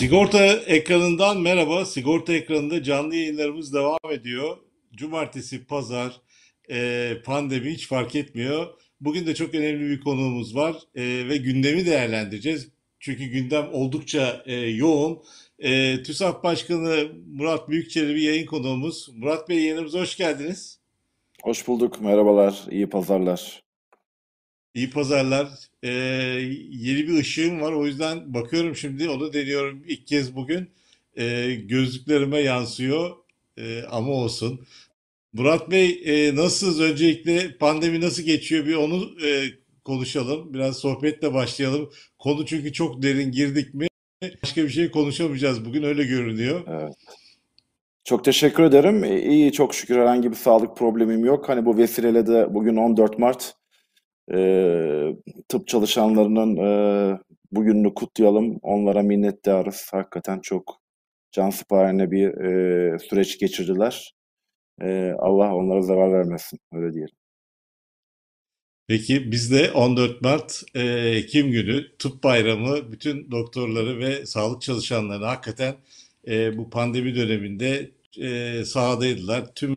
Sigorta ekranından merhaba. Sigorta ekranında canlı yayınlarımız devam ediyor. Cumartesi, pazar, e, pandemi hiç fark etmiyor. Bugün de çok önemli bir konuğumuz var e, ve gündemi değerlendireceğiz. Çünkü gündem oldukça e, yoğun. E, TÜSAF Başkanı Murat Büyükçelebi yayın konuğumuz. Murat Bey yayınımıza hoş geldiniz. Hoş bulduk. Merhabalar. iyi pazarlar. İyi pazarlar. Ee, yeni bir ışığım var. O yüzden bakıyorum şimdi. Onu deniyorum ilk kez bugün. Ee, gözlüklerime yansıyor. Ee, ama olsun. Murat Bey e, nasılsınız? Öncelikle pandemi nasıl geçiyor? Bir onu e, konuşalım. Biraz sohbetle başlayalım. Konu çünkü çok derin girdik mi? Başka bir şey konuşamayacağız. Bugün öyle görünüyor. Evet. Çok teşekkür ederim. İyi, çok şükür herhangi bir sağlık problemim yok. Hani bu vesileyle de bugün 14 Mart e, tıp çalışanlarının e, bugününü kutlayalım. Onlara minnettarız. Hakikaten çok cansıparane bir e, süreç geçirdiler. E, Allah onlara zarar vermesin. Öyle diyelim. Peki biz de 14 Mart e, Ekim günü Tıp Bayramı bütün doktorları ve sağlık çalışanlarını hakikaten e, bu pandemi döneminde e, sahadaydılar. Tüm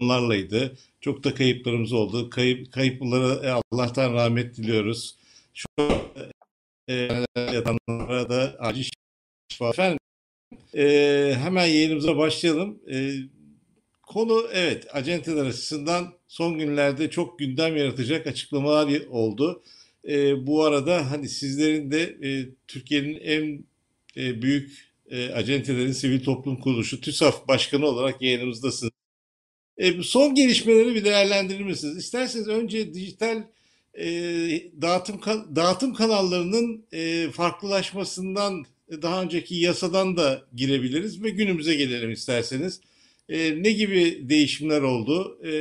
onlarlaydı. Çok da kayıplarımız oldu. Kayıp, kayıplara e, Allah'tan rahmet diliyoruz. Şu e, yatanlara da acil şifa. Efendim e, hemen yayınımıza başlayalım. E, konu evet acenteler açısından son günlerde çok gündem yaratacak açıklamalar oldu. E, bu arada hani sizlerin de e, Türkiye'nin en e, büyük e, acentelerin sivil toplum kuruluşu TÜSAF Başkanı olarak yayınımızdasınız. E, son gelişmeleri bir değerlendirir misiniz? İsterseniz önce dijital e, dağıtım dağıtım kanallarının e, farklılaşmasından daha önceki yasadan da girebiliriz ve günümüze gelelim isterseniz. E, ne gibi değişimler oldu? E,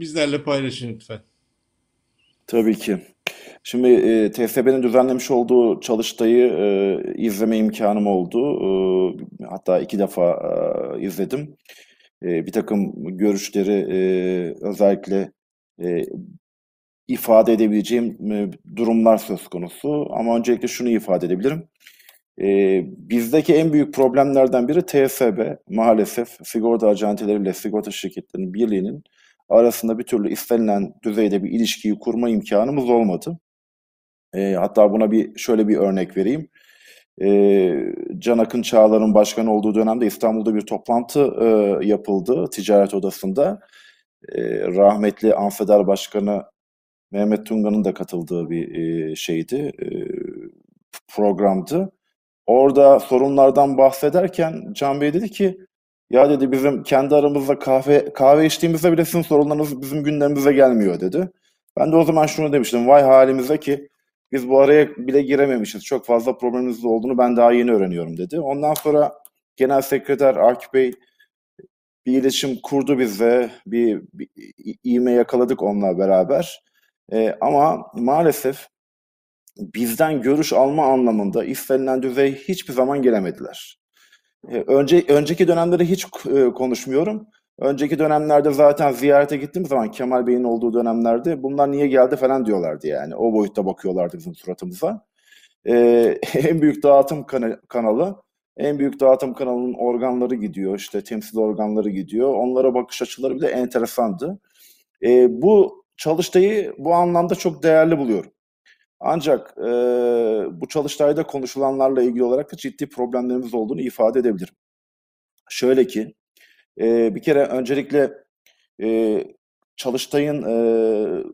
bizlerle paylaşın lütfen. Tabii ki. Şimdi e, TSB'nin düzenlemiş olduğu çalıştayı e, izleme imkanım oldu. E, hatta iki defa e, izledim. E, bir takım görüşleri e, özellikle e, ifade edebileceğim e, durumlar söz konusu. Ama öncelikle şunu ifade edebilirim. E, bizdeki en büyük problemlerden biri TSB maalesef sigorta acenteleriyle sigorta şirketlerinin birliğinin arasında bir türlü istenilen düzeyde bir ilişkiyi kurma imkanımız olmadı. E, hatta buna bir şöyle bir örnek vereyim. E, Can Akın Çağlar'ın başkan olduğu dönemde İstanbul'da bir toplantı e, yapıldı ticaret odasında. E, rahmetli Anfeder Başkanı Mehmet Tunga'nın da katıldığı bir e, şeydi, e, programdı. Orada sorunlardan bahsederken Can Bey dedi ki ya dedi bizim kendi aramızda kahve kahve içtiğimizde bile sizin sorunlarınız bizim gündemimize gelmiyor dedi. Ben de o zaman şunu demiştim. Vay halimize ki biz bu araya bile girememişiz. Çok fazla problemimiz olduğunu ben daha yeni öğreniyorum dedi. Ondan sonra Genel Sekreter Akif Bey bir iletişim kurdu bizle. Bir, bir iğme yakaladık onunla beraber. Ee, ama maalesef bizden görüş alma anlamında istenilen düzey hiçbir zaman gelemediler. Ee, önce önceki dönemleri hiç e, konuşmuyorum. Önceki dönemlerde zaten ziyarete gittiğim zaman Kemal Bey'in olduğu dönemlerde bunlar niye geldi falan diyorlardı yani. O boyutta bakıyorlardı bizim suratımıza. Ee, en büyük dağıtım kana- kanalı, en büyük dağıtım kanalının organları gidiyor, işte temsil organları gidiyor. Onlara bakış açıları bile enteresandı. Ee, bu çalıştayı bu anlamda çok değerli buluyorum. Ancak e, bu çalıştayda konuşulanlarla ilgili olarak da ciddi problemlerimiz olduğunu ifade edebilirim. Şöyle ki, e, bir kere öncelikle e, Çalıştay'ın, e,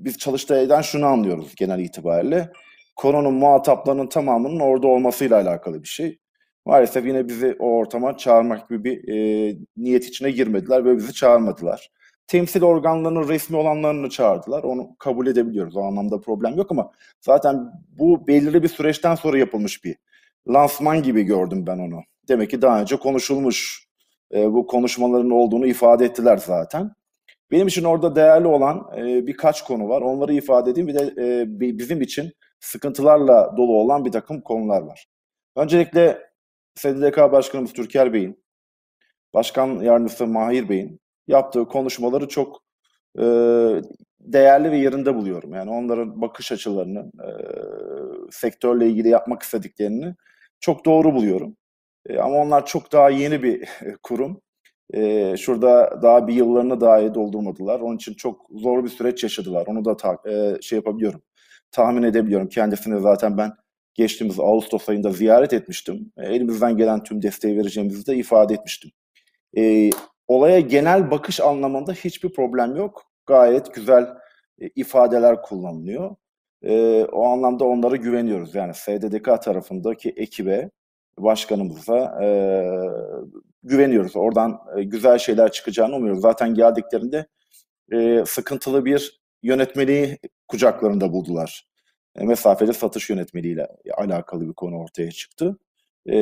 biz Çalıştay'dan şunu anlıyoruz genel itibariyle. Konunun muhataplarının tamamının orada olmasıyla alakalı bir şey. Maalesef yine bizi o ortama çağırmak gibi bir e, niyet içine girmediler ve bizi çağırmadılar. Temsil organlarının resmi olanlarını çağırdılar. Onu kabul edebiliyoruz. O anlamda problem yok ama zaten bu belirli bir süreçten sonra yapılmış bir lansman gibi gördüm ben onu. Demek ki daha önce konuşulmuş e, bu konuşmaların olduğunu ifade ettiler zaten. Benim için orada değerli olan e, birkaç konu var. Onları ifade edeyim. Bir de e, bizim için sıkıntılarla dolu olan bir takım konular var. Öncelikle SDK Başkanımız Türker Bey'in, Başkan Yardımcısı Mahir Bey'in yaptığı konuşmaları çok e, değerli ve yerinde buluyorum. Yani onların bakış açılarını, e, sektörle ilgili yapmak istediklerini çok doğru buluyorum. E, ama onlar çok daha yeni bir kurum. E, şurada daha bir yıllarını daha iyi doldurmadılar. Onun için çok zor bir süreç yaşadılar. Onu da ta, e, şey yapabiliyorum. Tahmin edebiliyorum. Kendisini zaten ben geçtiğimiz Ağustos ayında ziyaret etmiştim. E, elimizden gelen tüm desteği vereceğimizi de ifade etmiştim. E, olaya genel bakış anlamında hiçbir problem yok. Gayet güzel e, ifadeler kullanılıyor. E, o anlamda onlara güveniyoruz. Yani SDDK tarafındaki ekibe, başkanımıza e, güveniyoruz. Oradan e, güzel şeyler çıkacağını umuyoruz. Zaten geldiklerinde e, sıkıntılı bir yönetmeliği kucaklarında buldular. E, mesafeli satış yönetmeliğiyle alakalı bir konu ortaya çıktı. E,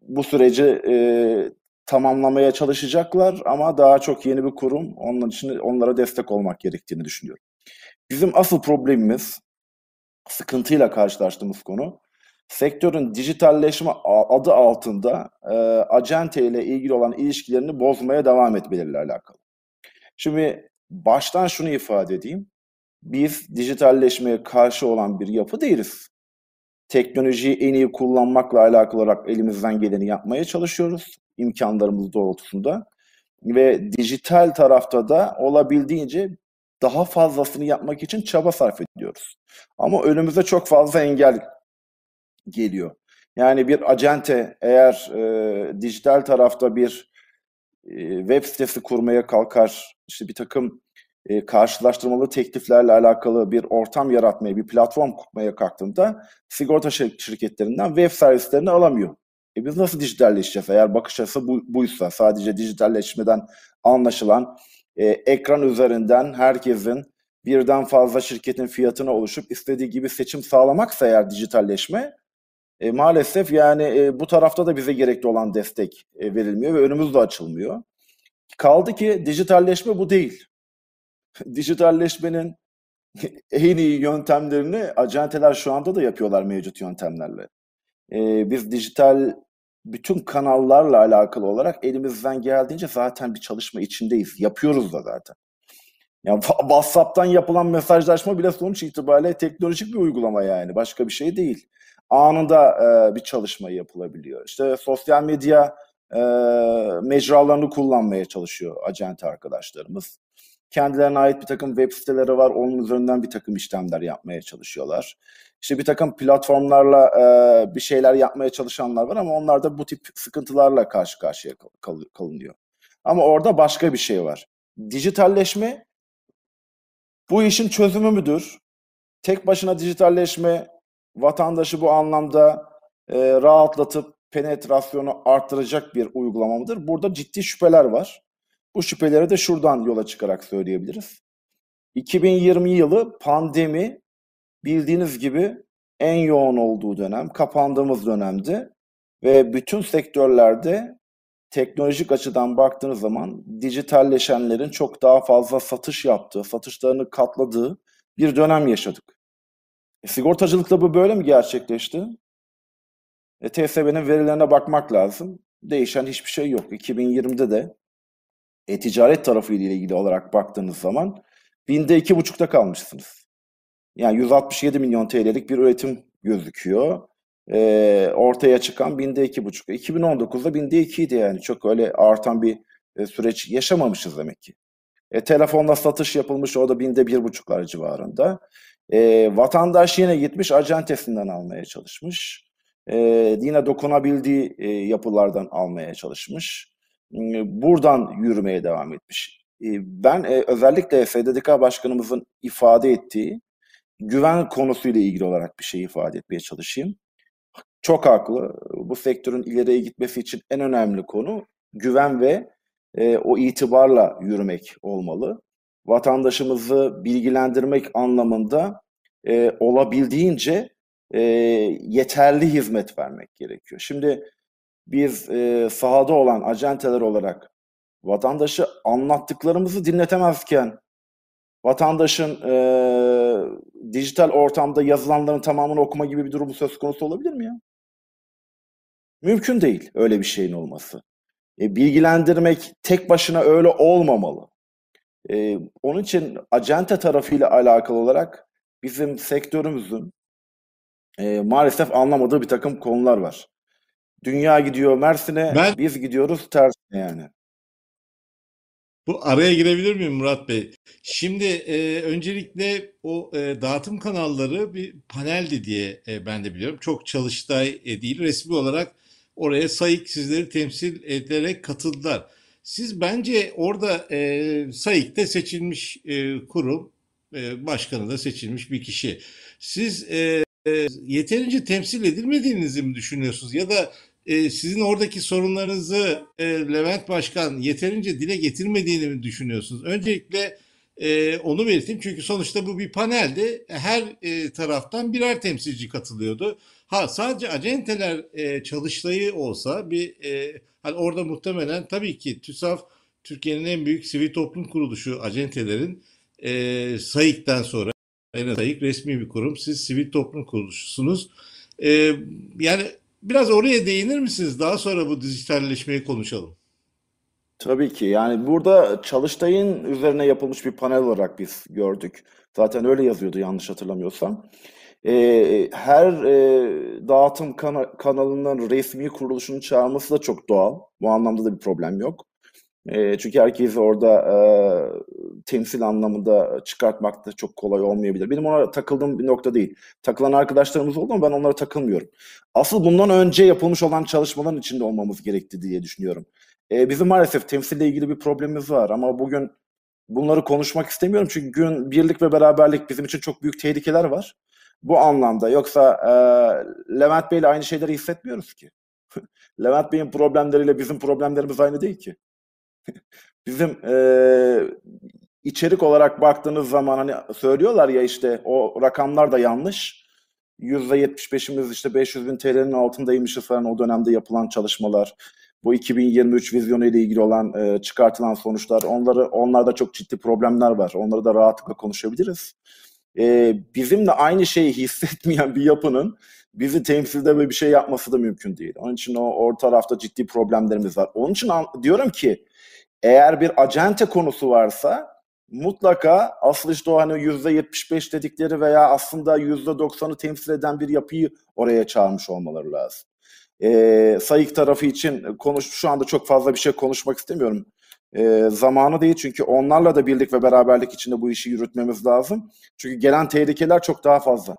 bu süreci e, tamamlamaya çalışacaklar ama daha çok yeni bir kurum. Onun için onlara destek olmak gerektiğini düşünüyorum. Bizim asıl problemimiz sıkıntıyla karşılaştığımız konu sektörün dijitalleşme adı altında e, acente ile ilgili olan ilişkilerini bozmaya devam etmeleriyle alakalı. Şimdi baştan şunu ifade edeyim. Biz dijitalleşmeye karşı olan bir yapı değiliz. Teknolojiyi en iyi kullanmakla alakalı olarak elimizden geleni yapmaya çalışıyoruz imkanlarımız doğrultusunda. Ve dijital tarafta da olabildiğince daha fazlasını yapmak için çaba sarf ediyoruz. Ama önümüze çok fazla engel geliyor. Yani bir acente eğer e, dijital tarafta bir e, web sitesi kurmaya kalkar, işte bir takım e, karşılaştırmalı tekliflerle alakalı bir ortam yaratmaya, bir platform kurmaya kalktığında sigorta şirketlerinden web servislerini alamıyor. E biz nasıl dijitalleşeceğiz? Eğer bakış açısı bu, buysa, sadece dijitalleşmeden anlaşılan e, ekran üzerinden herkesin birden fazla şirketin fiyatına oluşup istediği gibi seçim sağlamaksa eğer dijitalleşme, e, maalesef yani e, bu tarafta da bize gerekli olan destek e, verilmiyor ve önümüz de açılmıyor. Kaldı ki dijitalleşme bu değil. Dijitalleşmenin en iyi yöntemlerini acenteler şu anda da yapıyorlar mevcut yöntemlerle. Ee, biz dijital bütün kanallarla alakalı olarak elimizden geldiğince zaten bir çalışma içindeyiz. Yapıyoruz da zaten. Yani WhatsApp'tan yapılan mesajlaşma bile sonuç itibariyle teknolojik bir uygulama yani. Başka bir şey değil. Anında e, bir çalışma yapılabiliyor. İşte sosyal medya e, mecralarını kullanmaya çalışıyor acente arkadaşlarımız. Kendilerine ait bir takım web siteleri var. Onun üzerinden bir takım işlemler yapmaya çalışıyorlar. İşte bir takım platformlarla e, bir şeyler yapmaya çalışanlar var ama onlar da bu tip sıkıntılarla karşı karşıya kal kalınıyor. Ama orada başka bir şey var. Dijitalleşme bu işin çözümü müdür? Tek başına dijitalleşme vatandaşı bu anlamda e, rahatlatıp penetrasyonu arttıracak bir uygulama mıdır? Burada ciddi şüpheler var. Bu şüpheleri de şuradan yola çıkarak söyleyebiliriz. 2020 yılı pandemi bildiğiniz gibi en yoğun olduğu dönem, kapandığımız dönemdi ve bütün sektörlerde teknolojik açıdan baktığınız zaman dijitalleşenlerin çok daha fazla satış yaptığı, satışlarını katladığı bir dönem yaşadık. E, sigortacılıkta bu böyle mi gerçekleşti? E, TSB'nin verilerine bakmak lazım. Değişen hiçbir şey yok. 2020'de de e-ticaret tarafı ile ilgili olarak baktığınız zaman binde iki buçukta kalmışsınız. Yani 167 milyon TL'lik bir üretim gözüküyor. E, ortaya çıkan binde iki buçuk. 2019'da binde ikiydi yani. Çok öyle artan bir e, süreç yaşamamışız demek ki. E, telefonla satış yapılmış o da binde bir buçuklar civarında. E, vatandaş yine gitmiş acentesinden almaya çalışmış. E, yine dokunabildiği e, yapılardan almaya çalışmış. E, buradan yürümeye devam etmiş. E, ben e, özellikle FDDK Başkanımızın ifade ettiği güven konusuyla ilgili olarak bir şey ifade etmeye çalışayım. Çok haklı. Bu sektörün ileriye gitmesi için en önemli konu güven ve e, o itibarla yürümek olmalı. Vatandaşımızı bilgilendirmek anlamında e, olabildiğince e, yeterli hizmet vermek gerekiyor. Şimdi biz e, sahada olan acenteler olarak vatandaşı anlattıklarımızı dinletemezken vatandaşın e, dijital ortamda yazılanların tamamını okuma gibi bir durumu söz konusu olabilir mi ya? Mümkün değil öyle bir şeyin olması. E, bilgilendirmek tek başına öyle olmamalı. E, onun için acente tarafıyla alakalı olarak bizim sektörümüzün e, maalesef anlamadığı bir takım konular var. Dünya gidiyor Mersin'e, Ben biz gidiyoruz tersine yani. Bu araya girebilir miyim Murat Bey? Şimdi e, öncelikle o e, dağıtım kanalları bir paneldi diye e, ben de biliyorum. Çok çalıştay e, değil. Resmi olarak oraya SAİK sizleri temsil ederek katıldılar. Siz bence orada e, SAİK'te seçilmiş e, kurum, e, başkanı da seçilmiş bir kişi. Siz e, e, yeterince temsil edilmediğinizi mi düşünüyorsunuz? Ya da e, sizin oradaki sorunlarınızı e, Levent Başkan yeterince dile getirmediğini mi düşünüyorsunuz? Öncelikle e, onu belirteyim çünkü sonuçta bu bir paneldi. Her e, taraftan birer temsilci katılıyordu. Ha sadece acenteler e, çalıştayı olsa bir e, hani orada muhtemelen tabii ki TÜSAV Türkiye'nin en büyük sivil toplum kuruluşu acentelerin e, SAİK'ten sonra en az resmi bir kurum. Siz sivil toplum kuruluşusunuz. E, yani Biraz oraya değinir misiniz? Daha sonra bu dijitalleşmeyi konuşalım. Tabii ki. Yani burada Çalıştay'ın üzerine yapılmış bir panel olarak biz gördük. Zaten öyle yazıyordu yanlış hatırlamıyorsam. Ee, her e, dağıtım kana- kanalının resmi kuruluşunu çağırması da çok doğal. Bu anlamda da bir problem yok. E, çünkü herkesi orada e, temsil anlamında çıkartmak da çok kolay olmayabilir. Benim ona takıldığım bir nokta değil. Takılan arkadaşlarımız oldu ama ben onlara takılmıyorum. Asıl bundan önce yapılmış olan çalışmaların içinde olmamız gerekti diye düşünüyorum. E, bizim maalesef temsille ilgili bir problemimiz var ama bugün bunları konuşmak istemiyorum çünkü gün birlik ve beraberlik bizim için çok büyük tehlikeler var. Bu anlamda yoksa e, Levent Bey'le aynı şeyleri hissetmiyoruz ki. Levent Bey'in problemleriyle bizim problemlerimiz aynı değil ki. Bizim eee, içerik olarak baktığınız zaman hani söylüyorlar ya işte o rakamlar da yanlış. %75'imiz işte 500 bin TL'nin altındaymışız falan o dönemde yapılan çalışmalar. Bu 2023 vizyonu ile ilgili olan e, çıkartılan sonuçlar onları onlarda çok ciddi problemler var. Onları da rahatlıkla konuşabiliriz. E, bizimle aynı şeyi hissetmeyen bir yapının bizi temsilde ve bir şey yapması da mümkün değil. Onun için o orta tarafta ciddi problemlerimiz var. Onun için diyorum ki eğer bir acente konusu varsa mutlaka asıl işte o hani %75 dedikleri veya aslında %90'ı temsil eden bir yapıyı oraya çağırmış olmaları lazım. Ee, Sayık tarafı için konuş şu anda çok fazla bir şey konuşmak istemiyorum. Ee, zamanı değil çünkü onlarla da birlik ve beraberlik içinde bu işi yürütmemiz lazım. Çünkü gelen tehlikeler çok daha fazla.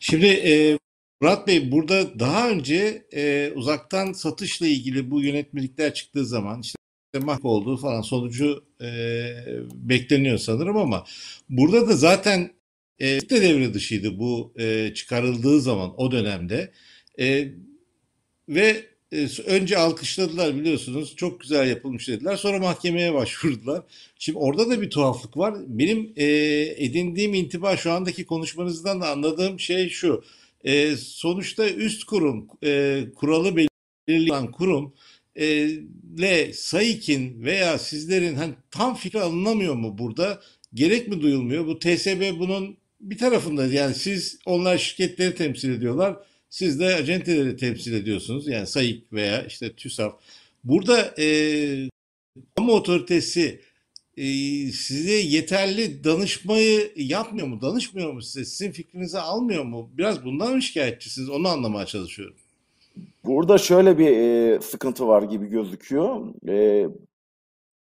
Şimdi e, Murat Bey burada daha önce e, uzaktan satışla ilgili bu yönetmelikler çıktığı zaman işte mahvolduğu falan sonucu e, bekleniyor sanırım ama burada da zaten e, de devre dışıydı bu e, çıkarıldığı zaman o dönemde e, ve e, önce alkışladılar biliyorsunuz çok güzel yapılmış dediler sonra mahkemeye başvurdular. Şimdi orada da bir tuhaflık var. Benim e, edindiğim intiba şu andaki konuşmanızdan da anladığım şey şu. E, sonuçta üst kurum, e, kuralı belirleyen kurum e, le veya sizlerin hani tam fikri alınamıyor mu burada? Gerek mi duyulmuyor? Bu TSB bunun bir tarafında yani siz onlar şirketleri temsil ediyorlar. Siz de acenteleri temsil ediyorsunuz. Yani SAİK veya işte TÜSAV. Burada e, kamu otoritesi e, size yeterli danışmayı yapmıyor mu? Danışmıyor mu size? Sizin fikrinizi almıyor mu? Biraz bundan mı şikayetçisiniz? Onu anlamaya çalışıyorum. Burada şöyle bir e, sıkıntı var gibi gözüküyor. E,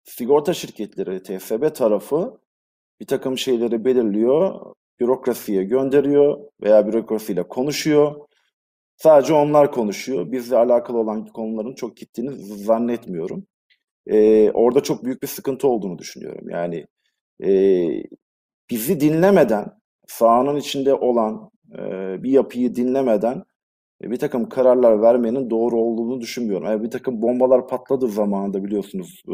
sigorta şirketleri, TFB tarafı bir takım şeyleri belirliyor, bürokrasiye gönderiyor veya bürokrasiyle konuşuyor. Sadece onlar konuşuyor. Bizle alakalı olan konuların çok gittiğini zannetmiyorum. Ee, orada çok büyük bir sıkıntı olduğunu düşünüyorum. Yani e, bizi dinlemeden, sahanın içinde olan e, bir yapıyı dinlemeden e, bir takım kararlar vermenin doğru olduğunu düşünmüyorum. Yani bir takım bombalar patladı zamanında biliyorsunuz. E,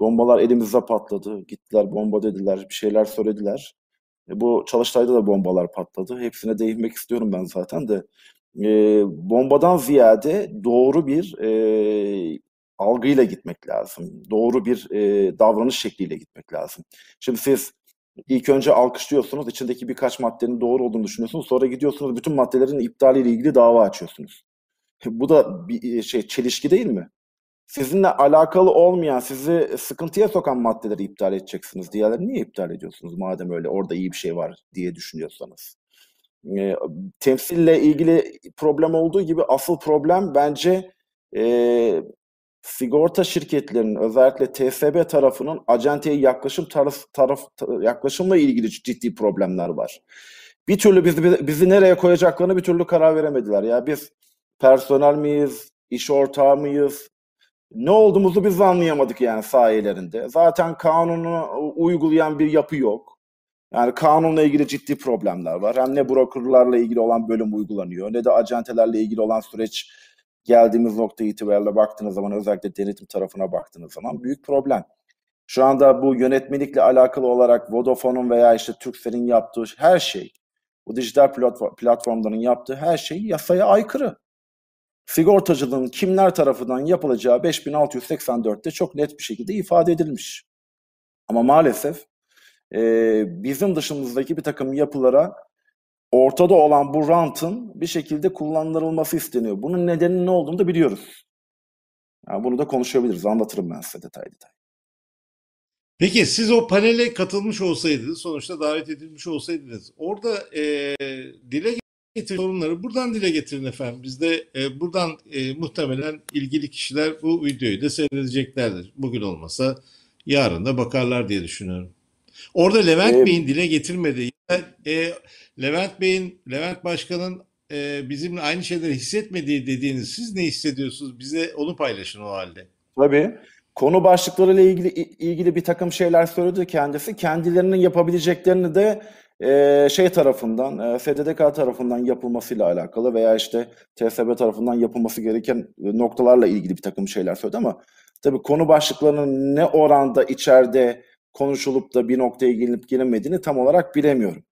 bombalar elimizde patladı. Gittiler bomba dediler, bir şeyler söylediler. E, bu Çalıştay'da da bombalar patladı. Hepsine değinmek istiyorum ben zaten de. E, bombadan ziyade doğru bir e, algıyla gitmek lazım. Doğru bir e, davranış şekliyle gitmek lazım. Şimdi siz ilk önce alkışlıyorsunuz, içindeki birkaç maddenin doğru olduğunu düşünüyorsunuz. Sonra gidiyorsunuz bütün maddelerin iptaliyle ilgili dava açıyorsunuz. Bu da bir şey çelişki değil mi? sizinle alakalı olmayan, sizi sıkıntıya sokan maddeleri iptal edeceksiniz. Diğerlerini niye iptal ediyorsunuz? Madem öyle orada iyi bir şey var diye düşünüyorsanız. E, temsille ilgili problem olduğu gibi asıl problem bence e, sigorta şirketlerinin özellikle TSB tarafının acenteye yaklaşım taraf, taraf yaklaşımla ilgili ciddi problemler var. Bir türlü bizi, bizi nereye koyacaklarını bir türlü karar veremediler. Ya biz personel miyiz, iş ortağı mıyız, ne olduğumuzu biz anlayamadık yani sayelerinde. Zaten kanunu uygulayan bir yapı yok. Yani kanunla ilgili ciddi problemler var. Hem ne brokerlarla ilgili olan bölüm uygulanıyor ne de acentelerle ilgili olan süreç geldiğimiz nokta itibariyle baktığınız zaman özellikle denetim tarafına baktığınız zaman büyük problem. Şu anda bu yönetmelikle alakalı olarak Vodafone'un veya işte Turkcell'in yaptığı her şey, bu dijital platformların yaptığı her şey yasaya aykırı sigortacılığın kimler tarafından yapılacağı 5684'te çok net bir şekilde ifade edilmiş. Ama maalesef e, bizim dışımızdaki bir takım yapılara ortada olan bu rantın bir şekilde kullanılması isteniyor. Bunun nedeninin ne olduğunu da biliyoruz. Yani bunu da konuşabiliriz. Anlatırım ben size detay detay. Peki siz o panele katılmış olsaydınız, sonuçta davet edilmiş olsaydınız, orada e, dile getirin sorunları buradan dile getirin efendim. Biz de e, buradan e, muhtemelen ilgili kişiler bu videoyu da seyredeceklerdir. Bugün olmasa yarın da bakarlar diye düşünüyorum. Orada Levent Ee, Bey'in dile getirmediği, e, Levent Bey'in, Levent Başkan'ın e, bizimle aynı şeyleri hissetmediği dediğiniz siz ne hissediyorsunuz? Bize onu paylaşın o halde. Tabii. Konu başlıklarıyla ilgili ilgili bir takım şeyler söyledi kendisi. Kendilerinin yapabileceklerini de e, şey tarafından, e, FDDK tarafından yapılmasıyla alakalı veya işte TSB tarafından yapılması gereken noktalarla ilgili bir takım şeyler söyledi ama tabii konu başlıklarının ne oranda içeride konuşulup da bir noktaya gelinip gelinmediğini tam olarak bilemiyorum.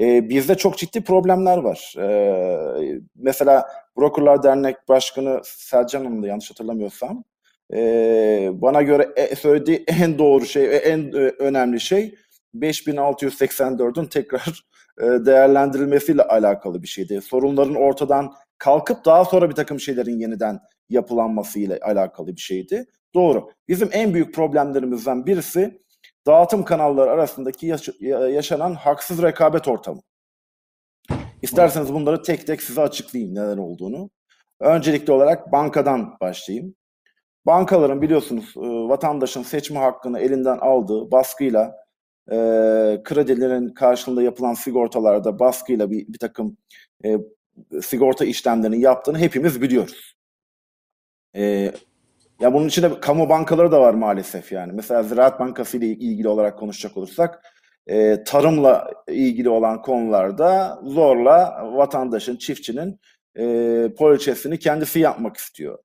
E, bizde çok ciddi problemler var. E, mesela Brokerlar Dernek Başkanı Selcan Hanım da yanlış hatırlamıyorsam e, bana göre e, söylediği en doğru şey, en e, önemli şey 5684'ün tekrar e, değerlendirilmesiyle alakalı bir şeydi. Sorunların ortadan kalkıp daha sonra bir takım şeylerin yeniden yapılanmasıyla alakalı bir şeydi. Doğru. Bizim en büyük problemlerimizden birisi dağıtım kanalları arasındaki yaş- yaşanan haksız rekabet ortamı. İsterseniz bunları tek tek size açıklayayım neler olduğunu. Öncelikli olarak bankadan başlayayım. Bankaların biliyorsunuz vatandaşın seçme hakkını elinden aldığı baskıyla e, kredilerin karşılığında yapılan sigortalarda baskıyla bir, bir takım e, sigorta işlemlerini yaptığını hepimiz biliyoruz. E, ya bunun içinde kamu bankaları da var maalesef yani. Mesela Ziraat Bankası ile ilgili olarak konuşacak olursak e, tarımla ilgili olan konularda zorla vatandaşın, çiftçinin e, poliçesini kendisi yapmak istiyor.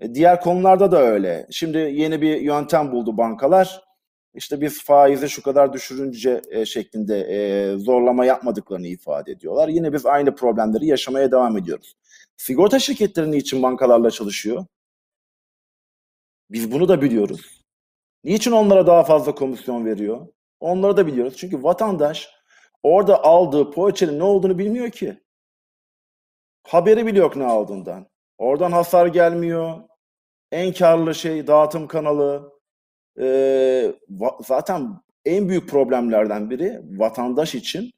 E, diğer konularda da öyle. Şimdi yeni bir yöntem buldu bankalar. İşte biz faizi şu kadar düşürünce e, şeklinde e, zorlama yapmadıklarını ifade ediyorlar. Yine biz aynı problemleri yaşamaya devam ediyoruz. Sigorta şirketleri niçin bankalarla çalışıyor? Biz bunu da biliyoruz. Niçin onlara daha fazla komisyon veriyor? Onları da biliyoruz. Çünkü vatandaş orada aldığı poğaçanın ne olduğunu bilmiyor ki. Haberi bile yok ne aldığından. Oradan hasar gelmiyor. En karlı şey dağıtım kanalı. Ee, zaten en büyük problemlerden biri vatandaş için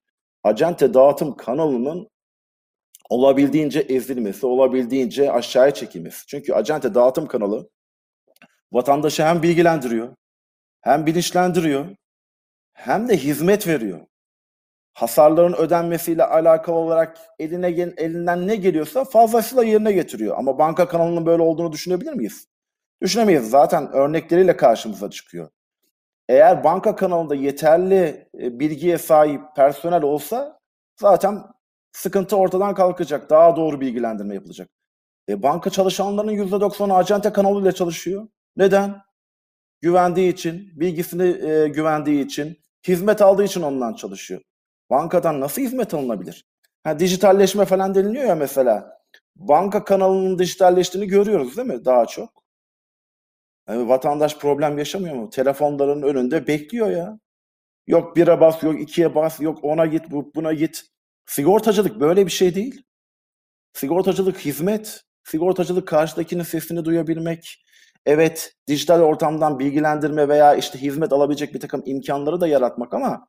acente dağıtım kanalının olabildiğince ezilmesi, olabildiğince aşağıya çekilmesi. Çünkü acente dağıtım kanalı vatandaşı hem bilgilendiriyor, hem bilinçlendiriyor, hem de hizmet veriyor. Hasarların ödenmesiyle alakalı olarak eline elinden ne geliyorsa fazlasıyla yerine getiriyor. Ama banka kanalının böyle olduğunu düşünebilir miyiz? Düşünemeyiz. Zaten örnekleriyle karşımıza çıkıyor. Eğer banka kanalında yeterli e, bilgiye sahip personel olsa zaten sıkıntı ortadan kalkacak. Daha doğru bilgilendirme yapılacak. E, banka çalışanlarının %90'ı acente kanalıyla çalışıyor. Neden? Güvendiği için, bilgisini e, güvendiği için, hizmet aldığı için ondan çalışıyor. Bankadan nasıl hizmet alınabilir? Ha, dijitalleşme falan deniliyor ya mesela. Banka kanalının dijitalleştiğini görüyoruz değil mi daha çok? Yani vatandaş problem yaşamıyor mu? Telefonların önünde bekliyor ya. Yok bire bas, yok ikiye bas, yok ona git, buna git. Sigortacılık böyle bir şey değil. Sigortacılık hizmet. Sigortacılık karşıdakinin sesini duyabilmek, Evet, dijital ortamdan bilgilendirme veya işte hizmet alabilecek bir takım imkanları da yaratmak ama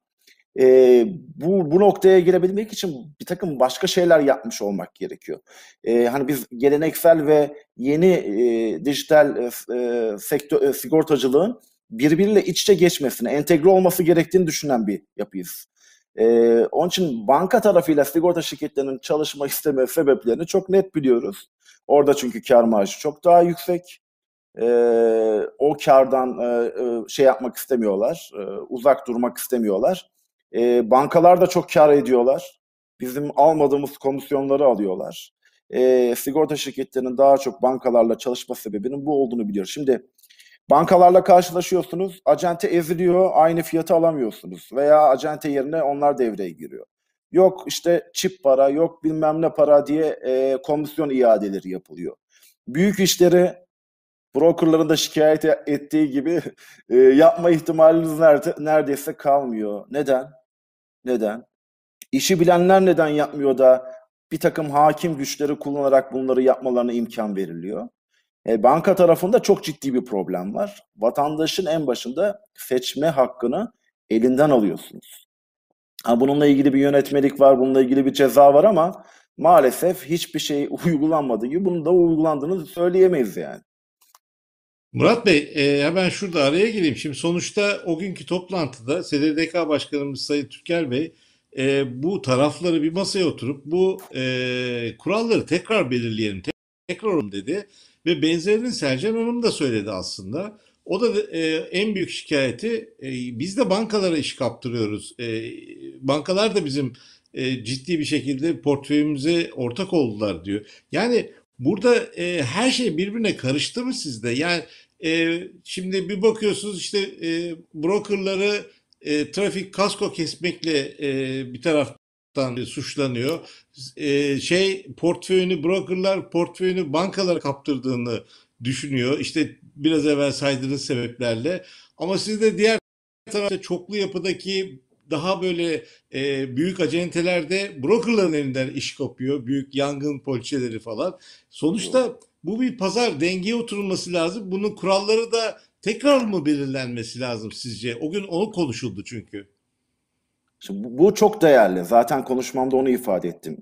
e, bu bu noktaya girebilmek için bir takım başka şeyler yapmış olmak gerekiyor. E, hani biz geleneksel ve yeni e, dijital e, e, sektör e, sigortacılığın birbiriyle iç içe geçmesini, entegre olması gerektiğini düşünen bir yapıyız. E, onun için banka tarafıyla sigorta şirketlerinin çalışma isteme sebeplerini çok net biliyoruz. Orada çünkü kar marjı çok daha yüksek. E, o kardan e, şey yapmak istemiyorlar, e, uzak durmak istemiyorlar. E, bankalar da çok kar ediyorlar. Bizim almadığımız komisyonları alıyorlar. E, sigorta şirketlerinin daha çok bankalarla çalışma sebebinin bu olduğunu biliyoruz. Şimdi bankalarla karşılaşıyorsunuz, acente eziliyor, aynı fiyatı alamıyorsunuz. Veya acente yerine onlar devreye giriyor. Yok işte çip para, yok bilmem ne para diye e, komisyon iadeleri yapılıyor. Büyük işleri brokerların da şikayet ettiği gibi e, yapma ihtimaliniz nerede, neredeyse kalmıyor. Neden? Neden? İşi bilenler neden yapmıyor da bir takım hakim güçleri kullanarak bunları yapmalarına imkan veriliyor? E, banka tarafında çok ciddi bir problem var. Vatandaşın en başında seçme hakkını elinden alıyorsunuz. Ha, bununla ilgili bir yönetmelik var, bununla ilgili bir ceza var ama maalesef hiçbir şey uygulanmadığı gibi bunun da uygulandığını söyleyemeyiz yani. Murat Bey, e, hemen şurada araya gireyim. Şimdi sonuçta o günkü toplantıda SDDK Başkanımız Sayın Türker Bey e, bu tarafları bir masaya oturup bu e, kuralları tekrar belirleyelim, tek- tekrar dedi. Ve benzerini Sercan Hanım da söyledi aslında. O da e, en büyük şikayeti e, biz de bankalara iş kaptırıyoruz. E, bankalar da bizim e, ciddi bir şekilde portföyümüze ortak oldular diyor. Yani burada e, her şey birbirine karıştı mı sizde? Yani e, şimdi bir bakıyorsunuz işte e, brokerları e, trafik kasko kesmekle e, bir taraftan suçlanıyor. E, şey portföyünü brokerlar portföyünü bankalara kaptırdığını düşünüyor. İşte biraz evvel saydığınız sebeplerle. Ama siz de diğer tarafta çoklu yapıdaki daha böyle e, büyük acentelerde brokerların elinden iş kopuyor. Büyük yangın poliçeleri falan. Sonuçta bu bir pazar dengeye oturulması lazım. Bunun kuralları da tekrar mı belirlenmesi lazım sizce? O gün onu konuşuldu çünkü. Şimdi bu, çok değerli. Zaten konuşmamda onu ifade ettim.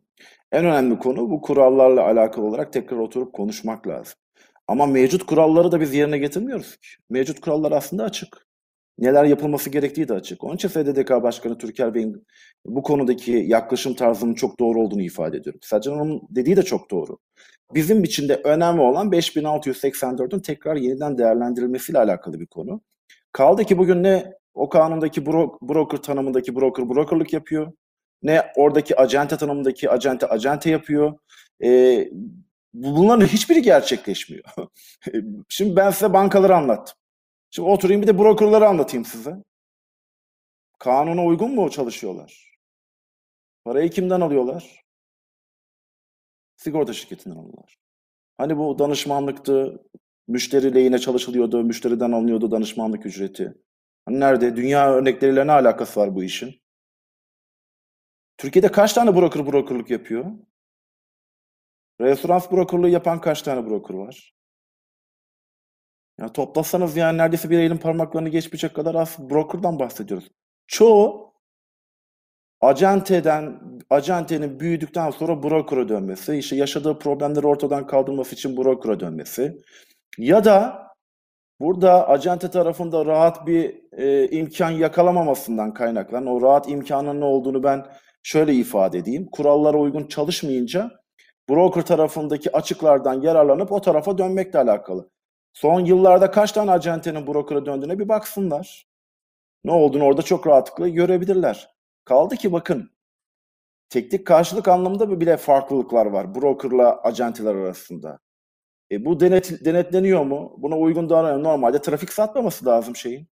En önemli konu bu kurallarla alakalı olarak tekrar oturup konuşmak lazım. Ama mevcut kuralları da biz yerine getirmiyoruz ki. Mevcut kurallar aslında açık. Neler yapılması gerektiği de açık. Onun için SDDK Başkanı Türker Bey'in bu konudaki yaklaşım tarzının çok doğru olduğunu ifade ediyorum. Sercan Hanım'ın dediği de çok doğru. Bizim için de önemli olan 5684'ün tekrar yeniden değerlendirilmesiyle alakalı bir konu. Kaldı ki bugün ne o kanundaki bro broker tanımındaki broker brokerlık yapıyor, ne oradaki acente tanımındaki acente acente yapıyor. Ee, bunların hiçbiri gerçekleşmiyor. Şimdi ben size bankaları anlattım. Şimdi oturayım bir de brokerları anlatayım size. Kanuna uygun mu çalışıyorlar? Parayı kimden alıyorlar? Sigorta şirketinden alıyorlar. Hani bu danışmanlıktı, müşteri lehine çalışılıyordu, müşteriden alınıyordu danışmanlık ücreti. Hani nerede? Dünya örnekleriyle ne alakası var bu işin? Türkiye'de kaç tane broker brokerlık yapıyor? Referans brokerlığı yapan kaç tane broker var? Ya toplasanız yani neredeyse bir elin parmaklarını geçmeyecek kadar az brokerdan bahsediyoruz. Çoğu acenteden, acentenin büyüdükten sonra broker'a dönmesi, işte yaşadığı problemleri ortadan kaldırması için broker'a dönmesi ya da burada acente tarafında rahat bir e, imkan yakalamamasından kaynaklanan o rahat imkanın ne olduğunu ben şöyle ifade edeyim. Kurallara uygun çalışmayınca broker tarafındaki açıklardan yararlanıp o tarafa dönmekle alakalı. Son yıllarda kaç tane acentenin broker'a döndüğüne bir baksınlar. Ne olduğunu orada çok rahatlıkla görebilirler. Kaldı ki bakın teknik karşılık anlamında bile farklılıklar var brokerla acenteler arasında. E bu denet, denetleniyor mu? Buna uygun davranıyor. Normalde trafik satmaması lazım şeyin.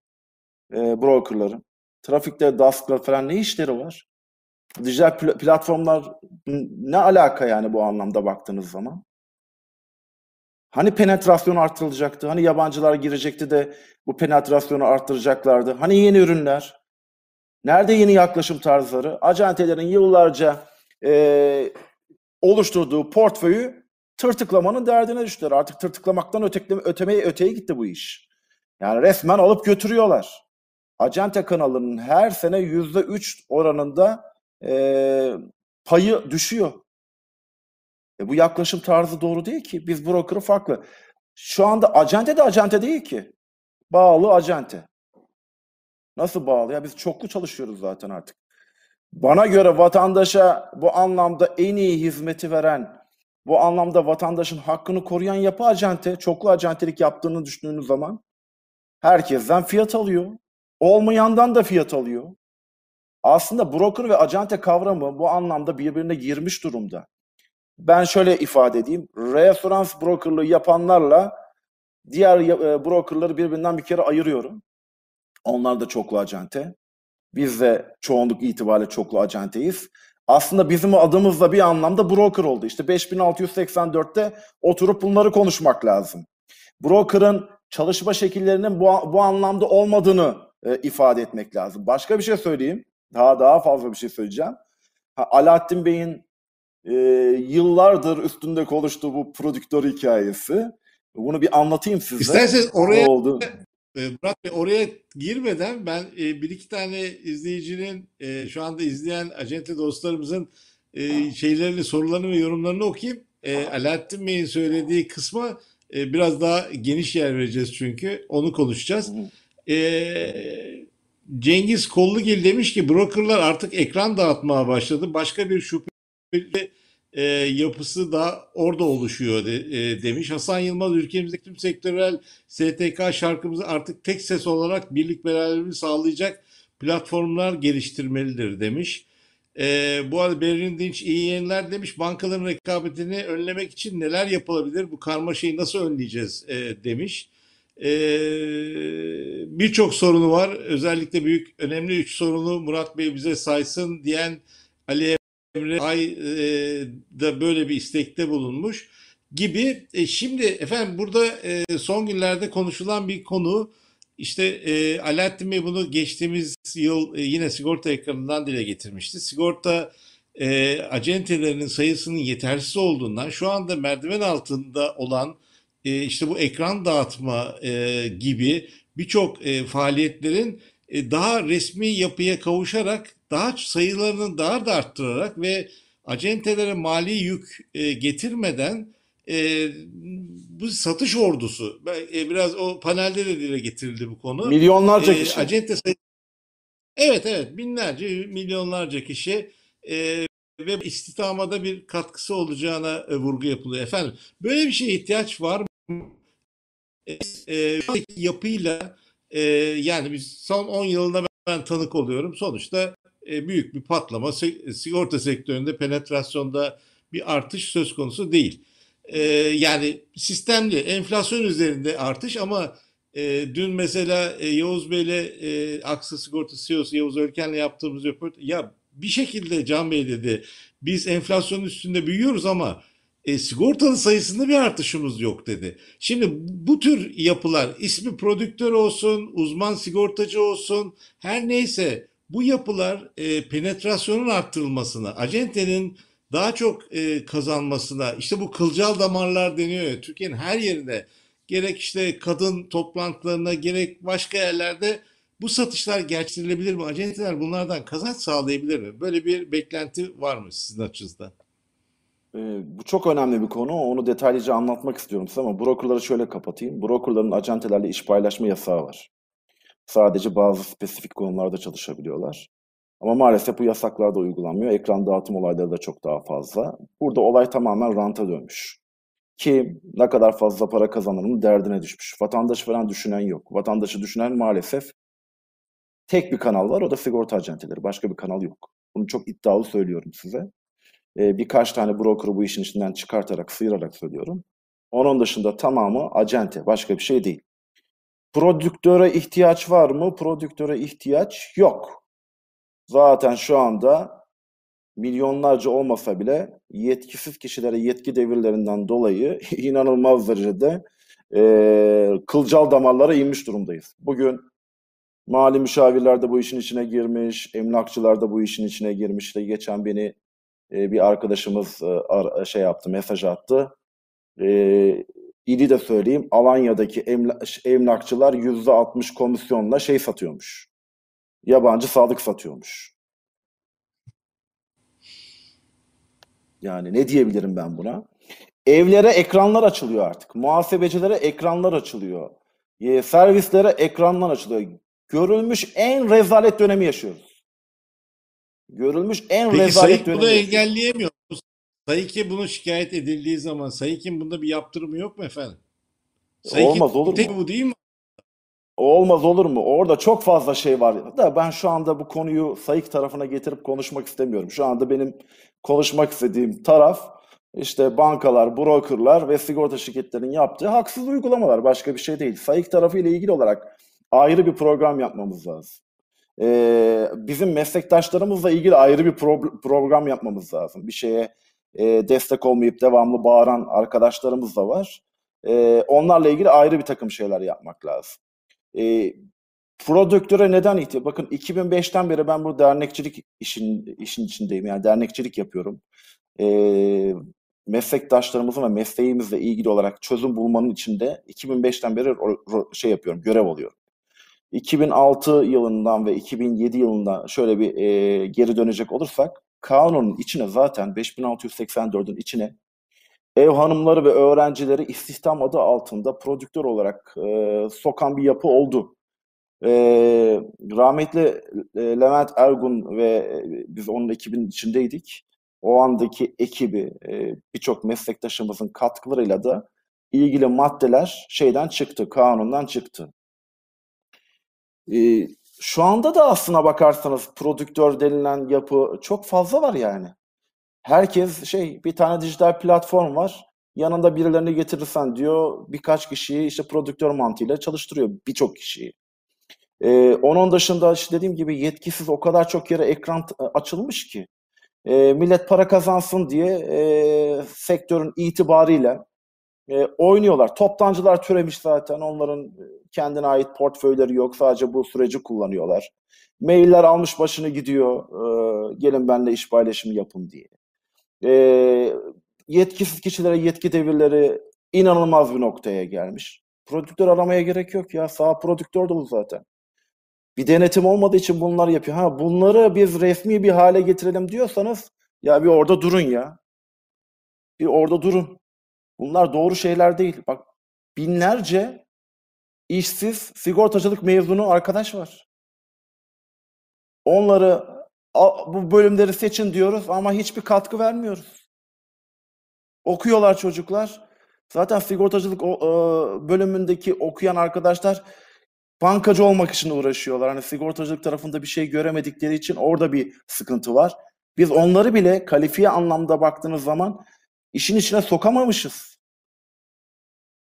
E, brokerların. Trafikte DASK'la falan ne işleri var? Dijital pl- platformlar ne alaka yani bu anlamda baktığınız zaman? Hani penetrasyon artırılacaktı? Hani yabancılar girecekti de bu penetrasyonu arttıracaklardı? Hani yeni ürünler? Nerede yeni yaklaşım tarzları? Acentelerin yıllarca e, oluşturduğu portföyü tırtıklamanın derdine düştüler. Artık tırtıklamaktan ötekle, ötemeye öteye gitti bu iş. Yani resmen alıp götürüyorlar. Acente kanalının her sene yüzde üç oranında e, payı düşüyor. E bu yaklaşım tarzı doğru değil ki. Biz broker'ı farklı. Şu anda acente de acente değil ki. Bağlı acente. Nasıl bağlı? Ya biz çoklu çalışıyoruz zaten artık. Bana göre vatandaşa bu anlamda en iyi hizmeti veren, bu anlamda vatandaşın hakkını koruyan yapı acente, çoklu acentelik yaptığını düşündüğünüz zaman herkesten fiyat alıyor. Olmayandan da fiyat alıyor. Aslında broker ve acente kavramı bu anlamda birbirine girmiş durumda. Ben şöyle ifade edeyim. Referans brokerlığı yapanlarla diğer e, brokerları birbirinden bir kere ayırıyorum. Onlar da çoklu acente. Biz de çoğunluk itibariyle çoklu acenteyiz. Aslında bizim adımız da bir anlamda broker oldu. İşte 5684'te oturup bunları konuşmak lazım. Broker'ın çalışma şekillerinin bu, bu anlamda olmadığını e, ifade etmek lazım. Başka bir şey söyleyeyim. Daha daha fazla bir şey söyleyeceğim. Ha, Alaaddin Bey'in e, yıllardır üstünde konuştuğu bu prodüktör hikayesi. Bunu bir anlatayım size. İsterseniz oraya Ne oldu? E, Murat Bey oraya girmeden ben e, bir iki tane izleyicinin e, şu anda izleyen acente dostlarımızın e, şeylerini, sorularını ve yorumlarını okuyayım. E, Alaaddin Bey'in söylediği kısma e, biraz daha geniş yer vereceğiz çünkü onu konuşacağız. E, Cengiz Kollugil demiş ki brokerlar artık ekran dağıtmaya başladı. Başka bir şüpheli e, yapısı da orada oluşuyor de- e, demiş. Hasan Yılmaz ülkemizdeki tüm sektörel STK şarkımızı artık tek ses olarak birlik beraberliğini sağlayacak platformlar geliştirmelidir demiş. E, bu arada Berrin Dinç iyi yayınlar demiş. Bankaların rekabetini önlemek için neler yapılabilir? Bu karmaşayı nasıl önleyeceğiz e, demiş. E, Birçok sorunu var. Özellikle büyük önemli üç sorunu Murat Bey bize saysın diyen Ali Emre Ay e, da böyle bir istekte bulunmuş gibi. E, şimdi efendim burada e, son günlerde konuşulan bir konu işte e, Alaaddin Bey bunu geçtiğimiz yıl e, yine sigorta ekranından dile getirmişti. Sigorta e, acentelerinin sayısının yetersiz olduğundan şu anda merdiven altında olan e, işte bu ekran dağıtma e, gibi birçok e, faaliyetlerin daha resmi yapıya kavuşarak daha sayılarını daha da arttırarak ve acentelere mali yük e, getirmeden e, bu satış ordusu e, biraz o panelde de dile getirildi bu konu. Milyonlarca E, kişi. acente sayı Evet evet binlerce milyonlarca kişi e, ve istihdama da bir katkısı olacağına e, vurgu yapılıyor. Efendim böyle bir şeye ihtiyaç var mı? E, e, yapıyla e, yani biz son 10 yılında ben tanık oluyorum. Sonuçta e, büyük bir patlama sigorta sektöründe penetrasyonda bir artış söz konusu değil. E, yani sistemli enflasyon üzerinde artış ama e, dün mesela e, Yavuz Bey'le e, Aksa Sigorta CEO'su Yavuz Ölken'le yaptığımız röport ya bir şekilde Can Bey dedi biz enflasyonun üstünde büyüyoruz ama e, sigortalı sayısında bir artışımız yok dedi. Şimdi bu tür yapılar ismi prodüktör olsun, uzman sigortacı olsun her neyse bu yapılar e, penetrasyonun arttırılmasına, acentenin daha çok e, kazanmasına, işte bu kılcal damarlar deniyor ya Türkiye'nin her yerinde gerek işte kadın toplantılarına gerek başka yerlerde bu satışlar gerçekleştirilebilir mi? Acenteler bunlardan kazanç sağlayabilir mi? Böyle bir beklenti var mı sizin açınızdan? Ee, bu çok önemli bir konu. Onu detaylıca anlatmak istiyorum size ama brokerları şöyle kapatayım. Brokerların acentelerle iş paylaşma yasağı var. Sadece bazı spesifik konularda çalışabiliyorlar. Ama maalesef bu yasaklar da uygulanmıyor. Ekran dağıtım olayları da çok daha fazla. Burada olay tamamen ranta dönmüş. Kim ne kadar fazla para kazanırın derdine düşmüş. Vatandaş falan düşünen yok. Vatandaşı düşünen maalesef tek bir kanal var. O da sigorta acenteleri. Başka bir kanal yok. Bunu çok iddialı söylüyorum size. Ee, birkaç tane broker'ı bu işin içinden çıkartarak, sıyırarak söylüyorum. Onun dışında tamamı acente. Başka bir şey değil. Prodüktöre ihtiyaç var mı? Prodüktöre ihtiyaç yok. Zaten şu anda milyonlarca olmasa bile yetkisiz kişilere yetki devirlerinden dolayı inanılmaz derecede eee, kılcal damarlara inmiş durumdayız. Bugün mali müşavirler de bu işin içine girmiş, emlakçılar da bu işin içine girmiş. İşte geçen beni e, bir arkadaşımız e, ar- şey yaptı, mesaj attı. Ee, ili de söyleyeyim. Alanya'daki emla- emlakçılar %60 komisyonla şey satıyormuş. Yabancı sadık satıyormuş. Yani ne diyebilirim ben buna? Evlere ekranlar açılıyor artık. Muhasebecilere ekranlar açılıyor. E, servislere ekranlar açılıyor. Görülmüş en rezalet dönemi yaşıyoruz. Görülmüş en Peki rezalet Sayık bunu engelleyemiyor mu? Sayık'e bunu şikayet edildiği zaman Sayık'in bunda bir yaptırımı yok mu efendim? Sayık'in Olmaz olur tek mu? bu değil mi? Olmaz olur mu? Orada çok fazla şey var. Da ben şu anda bu konuyu Sayık tarafına getirip konuşmak istemiyorum. Şu anda benim konuşmak istediğim taraf işte bankalar, brokerlar ve sigorta şirketlerinin yaptığı haksız uygulamalar. Başka bir şey değil. Sayık tarafı ile ilgili olarak ayrı bir program yapmamız lazım. Ee, bizim meslektaşlarımızla ilgili ayrı bir pro- program yapmamız lazım. Bir şeye e, destek olmayıp devamlı bağıran arkadaşlarımız da var. Ee, onlarla ilgili ayrı bir takım şeyler yapmak lazım. E, prodüktöre neden ihtiyaç? Bakın 2005'ten beri ben bu dernekçilik işin işin içindeyim. Yani dernekçilik yapıyorum. E, meslektaşlarımızın ve mesleğimizle ilgili olarak çözüm bulmanın içinde 2005'ten beri şey yapıyorum, görev alıyorum. 2006 yılından ve 2007 yılından şöyle bir e, geri dönecek olursak kanunun içine zaten 5684'ün içine ev hanımları ve öğrencileri istihdam adı altında prodüktör olarak e, sokan bir yapı oldu. E, rahmetli e, Levent Ergun ve e, biz onun ekibinin içindeydik. O andaki ekibi e, birçok meslektaşımızın katkılarıyla da ilgili maddeler şeyden çıktı, kanundan çıktı. E, şu anda da aslına bakarsanız prodüktör denilen yapı çok fazla var yani. Herkes şey bir tane dijital platform var. Yanında birilerini getirirsen diyor birkaç kişiyi işte prodüktör mantığıyla çalıştırıyor birçok kişiyi. Ee, onun dışında işte dediğim gibi yetkisiz o kadar çok yere ekran açılmış ki. Ee, millet para kazansın diye e, sektörün itibarıyla e, oynuyorlar. Toptancılar türemiş zaten. Onların e, kendine ait portföyleri yok. Sadece bu süreci kullanıyorlar. Mailler almış başını gidiyor. e, gelin benimle iş paylaşımı yapın diye. E, yetkisiz kişilere yetki devirleri inanılmaz bir noktaya gelmiş. Prodüktör aramaya gerek yok ya. Sağ prodüktör dolu zaten. Bir denetim olmadığı için bunlar yapıyor. Ha bunları biz resmi bir hale getirelim diyorsanız ya bir orada durun ya. Bir orada durun. Bunlar doğru şeyler değil. Bak binlerce işsiz sigortacılık mezunu arkadaş var. Onları "Al, bu bölümleri seçin diyoruz ama hiçbir katkı vermiyoruz. Okuyorlar çocuklar. Zaten sigortacılık bölümündeki okuyan arkadaşlar bankacı olmak için uğraşıyorlar. Hani sigortacılık tarafında bir şey göremedikleri için orada bir sıkıntı var. Biz onları bile kalifiye anlamda baktığınız zaman işin içine sokamamışız.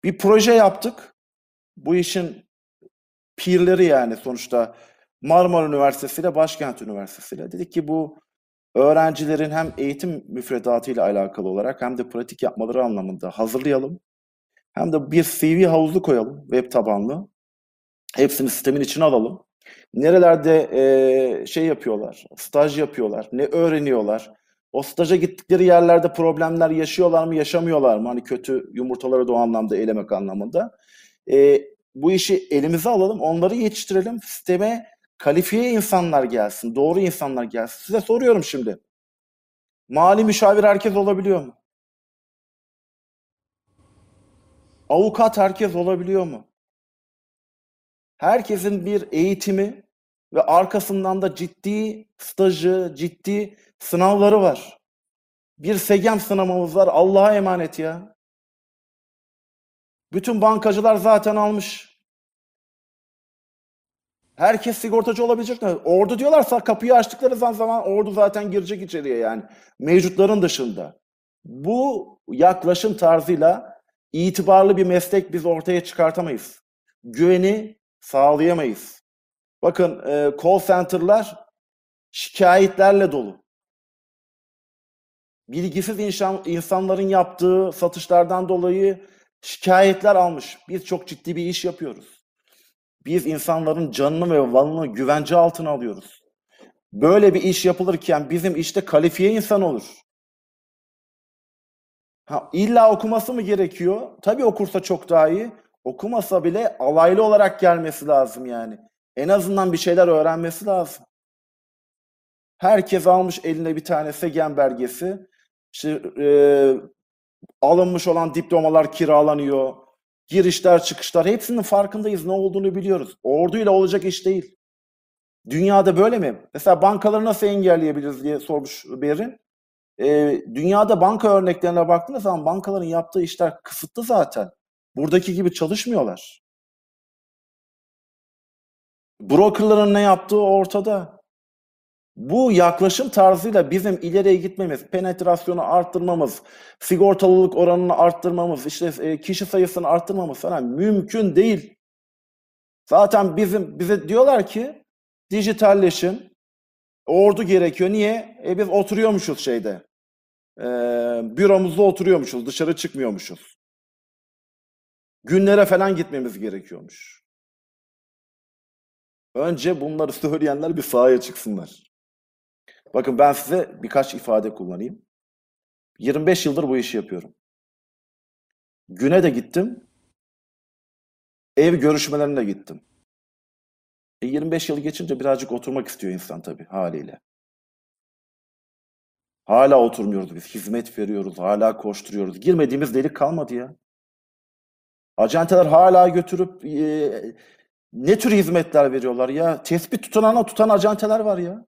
Bir proje yaptık. Bu işin peerleri yani sonuçta Marmara Üniversitesi ile Başkent Üniversitesi ile. Dedik ki bu öğrencilerin hem eğitim müfredatıyla alakalı olarak hem de pratik yapmaları anlamında hazırlayalım. Hem de bir CV havuzu koyalım web tabanlı. Hepsini sistemin içine alalım. Nerelerde eee, şey yapıyorlar, staj yapıyorlar, ne öğreniyorlar, o staja gittikleri yerlerde problemler yaşıyorlar mı, yaşamıyorlar mı? Hani kötü yumurtaları da o anlamda elemek anlamında. Eee, bu işi elimize alalım, onları yetiştirelim, sisteme kalifiye insanlar gelsin, doğru insanlar gelsin. Size soruyorum şimdi. Mali müşavir herkes olabiliyor mu? Avukat herkes olabiliyor mu? Herkesin bir eğitimi ve arkasından da ciddi stajı, ciddi sınavları var. Bir SEGEM sınavımız var. Allah'a emanet ya. Bütün bankacılar zaten almış. Herkes sigortacı olabilecek mi? Ordu diyorlarsa kapıyı açtıkları zaman, ordu zaten girecek içeriye yani. Mevcutların dışında. Bu yaklaşım tarzıyla itibarlı bir meslek biz ortaya çıkartamayız. Güveni sağlayamayız. Bakın e, call center'lar şikayetlerle dolu. Bilgisiz insan, insanların yaptığı satışlardan dolayı şikayetler almış. Biz çok ciddi bir iş yapıyoruz. Biz insanların canını ve malını güvence altına alıyoruz. Böyle bir iş yapılırken bizim işte kalifiye insan olur. Ha, illa okuması mı gerekiyor? Tabii okursa çok daha iyi. Okumasa bile alaylı olarak gelmesi lazım yani. En azından bir şeyler öğrenmesi lazım. Herkes almış eline bir tane SEGEN belgesi. İşte, e, alınmış olan diplomalar kiralanıyor. Girişler, çıkışlar hepsinin farkındayız. Ne olduğunu biliyoruz. Orduyla olacak iş değil. Dünyada böyle mi? Mesela bankaları nasıl engelleyebiliriz diye sormuş Berin. E, dünyada banka örneklerine baktığınız zaman bankaların yaptığı işler kısıtlı zaten. Buradaki gibi çalışmıyorlar. Brokerların ne yaptığı ortada. Bu yaklaşım tarzıyla bizim ileriye gitmemiz, penetrasyonu arttırmamız, sigortalılık oranını arttırmamız, işte e, kişi sayısını arttırmamız falan mümkün değil. Zaten bizim bize diyorlar ki dijitalleşin, ordu gerekiyor. Niye? E biz oturuyormuşuz şeyde. E, büromuzda oturuyormuşuz, dışarı çıkmıyormuşuz. Günlere falan gitmemiz gerekiyormuş. Önce bunları söyleyenler bir sahaya çıksınlar. Bakın ben size birkaç ifade kullanayım. 25 yıldır bu işi yapıyorum. Güne de gittim. Ev görüşmelerine de gittim. E 25 yıl geçince birazcık oturmak istiyor insan tabii haliyle. Hala oturmuyoruz biz. Hizmet veriyoruz. Hala koşturuyoruz. Girmediğimiz delik kalmadı ya. Acenteler hala götürüp e, ne tür hizmetler veriyorlar ya? Tespit tutanana tutan acenteler var ya.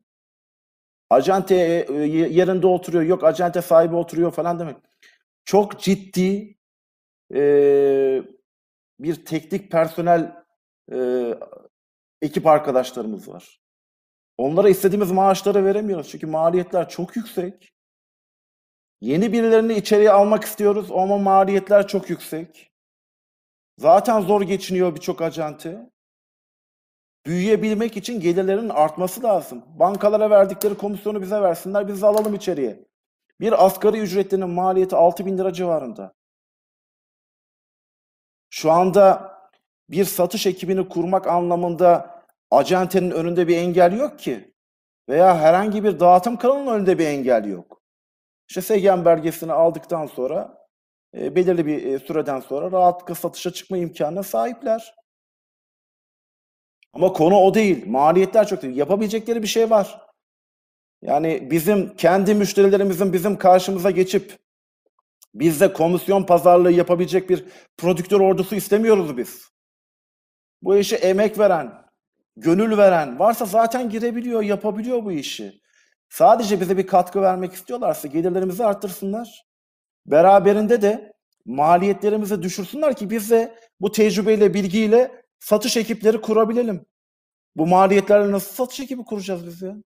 Acente e, yerinde oturuyor, yok acente sahibi oturuyor falan demek. Çok ciddi e, bir teknik personel e, ekip arkadaşlarımız var. Onlara istediğimiz maaşları veremiyoruz çünkü maliyetler çok yüksek. Yeni birilerini içeriye almak istiyoruz ama maliyetler çok yüksek. Zaten zor geçiniyor birçok acente. Büyüyebilmek için gelirlerin artması lazım. Bankalara verdikleri komisyonu bize versinler, biz alalım içeriye. Bir asgari ücretlinin maliyeti 6 bin lira civarında. Şu anda bir satış ekibini kurmak anlamında acentenin önünde bir engel yok ki. Veya herhangi bir dağıtım kanalının önünde bir engel yok. İşte SEGEN belgesini aldıktan sonra e, belirli bir e, süreden sonra rahatlıkla satışa çıkma imkanına sahipler. Ama konu o değil. Maliyetler çok değil. Yapabilecekleri bir şey var. Yani bizim kendi müşterilerimizin bizim karşımıza geçip bizde komisyon pazarlığı yapabilecek bir prodüktör ordusu istemiyoruz biz. Bu işe emek veren, gönül veren varsa zaten girebiliyor, yapabiliyor bu işi. Sadece bize bir katkı vermek istiyorlarsa gelirlerimizi arttırsınlar. Beraberinde de maliyetlerimizi düşürsünler ki biz de bu tecrübeyle, bilgiyle satış ekipleri kurabilelim. Bu maliyetlerle nasıl satış ekibi kuracağız biz ya?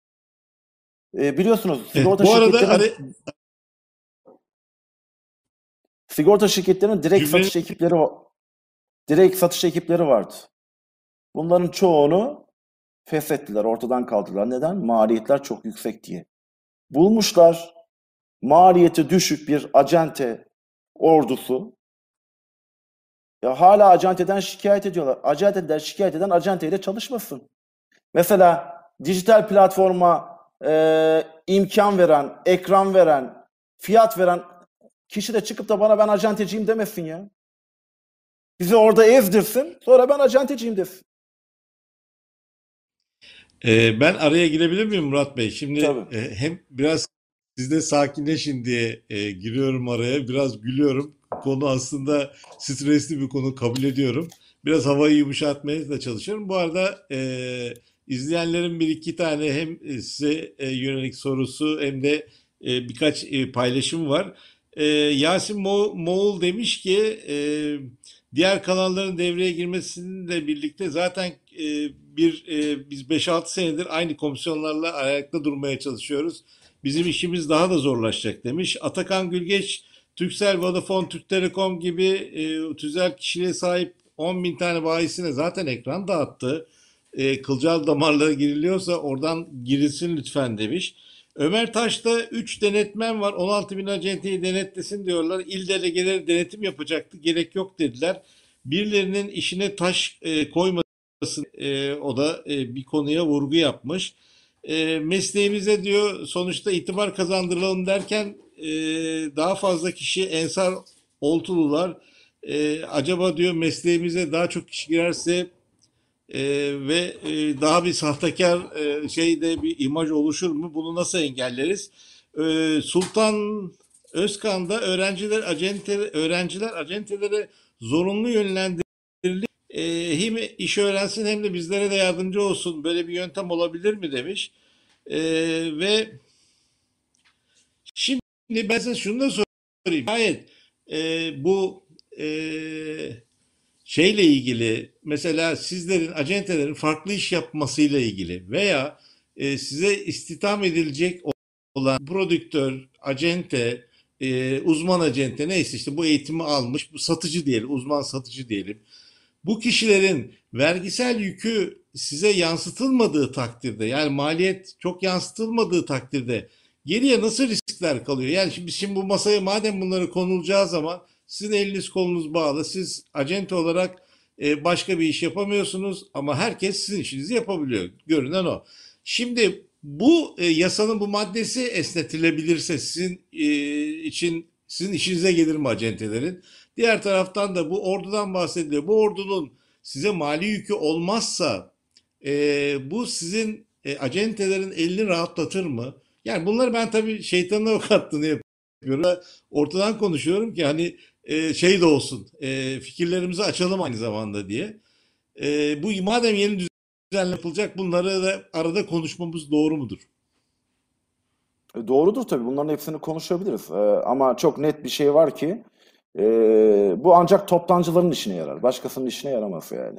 E, biliyorsunuz sigorta Bu arada şirketlerinin, hani sigorta şirketlerinin direkt cümle satış ekipleri direkt satış ekipleri vardı. Bunların çoğunu feshettiler, ortadan kaldırdılar. Neden? Maliyetler çok yüksek diye. Bulmuşlar maliyeti düşük bir acente ordusu. Ya hala acenteden şikayet ediyorlar. Acenteden şikayet eden acenteyle çalışmasın. Mesela dijital platforma e, imkan veren, ekran veren, fiyat veren kişi de çıkıp da bana ben acenteciyim demesin ya. Bizi orada ezdirsin, sonra ben acenteciyim desin. Ee, ben araya girebilir miyim Murat Bey? Şimdi Tabii. e, hem biraz siz de sakinleşin diye e, giriyorum araya. Biraz gülüyorum. Konu aslında stresli bir konu kabul ediyorum. Biraz havayı yumuşatmaya da çalışıyorum. Bu arada e, izleyenlerin bir iki tane hem size e, yönelik sorusu hem de e, birkaç e, paylaşım var. E, Yasin Mo Moğul demiş ki e, diğer kanalların devreye girmesiyle birlikte zaten e, bir e, biz 5-6 senedir aynı komisyonlarla ayakta durmaya çalışıyoruz. Bizim işimiz daha da zorlaşacak demiş. Atakan Gülgeç, Turkcell, Vodafone, Türk Telekom gibi e, tüzel kişiliğe sahip 10 bin tane bayisine zaten ekran dağıttı. E, kılcal damarlara giriliyorsa oradan girilsin lütfen demiş. Ömer Taş'ta 3 denetmen var. 16 bin acenteyi denetlesin diyorlar. İl delegeleri denetim yapacaktı. Gerek yok dediler. Birilerinin işine taş e, koymasın. E, o da e, bir konuya vurgu yapmış. E, mesleğimize diyor sonuçta itibar kazandıralım derken e, daha fazla kişi Ensar Oltulular e, acaba diyor mesleğimize daha çok kişi girerse e, ve e, daha bir sahtekar e, şeyde bir imaj oluşur mu? Bunu nasıl engelleriz? E, Sultan Özkan'da öğrenciler acente öğrenciler acentelere zorunlu yönlendirilip e, hem iş öğrensin hem de bizlere de yardımcı olsun. Böyle bir yöntem olabilir mi demiş. E, ve şimdi ben size şunu da sorayım. Hayır, e, bu e, şeyle ilgili mesela sizlerin acentelerin farklı iş yapmasıyla ilgili veya e, size istihdam edilecek olan prodüktör, acente, e, uzman acente neyse işte bu eğitimi almış, bu satıcı diyelim, uzman satıcı diyelim. Bu kişilerin vergisel yükü size yansıtılmadığı takdirde yani maliyet çok yansıtılmadığı takdirde geriye nasıl riskler kalıyor? Yani şimdi, şimdi bu masaya madem bunları konulacağı zaman sizin eliniz kolunuz bağlı. Siz acente olarak e, başka bir iş yapamıyorsunuz ama herkes sizin işinizi yapabiliyor. Görünen o. Şimdi bu e, yasanın bu maddesi esnetilebilirse sizin e, için sizin işinize gelir mi acentelerin? Diğer taraftan da bu ordudan bahsediliyor. Bu ordunun size mali yükü olmazsa e, bu sizin e, acentelerin elini rahatlatır mı? Yani bunları ben tabii şeytanın avukatlığını yapıyorum. Ortadan konuşuyorum ki hani e, şey de olsun, e, fikirlerimizi açalım aynı zamanda diye. E, bu madem yeni düzenle yapılacak bunları da arada konuşmamız doğru mudur? E, Doğrudur tabii. Bunların hepsini konuşabiliriz. E, ama çok net bir şey var ki e, bu ancak toptancıların işine yarar. Başkasının işine yaramaz yani.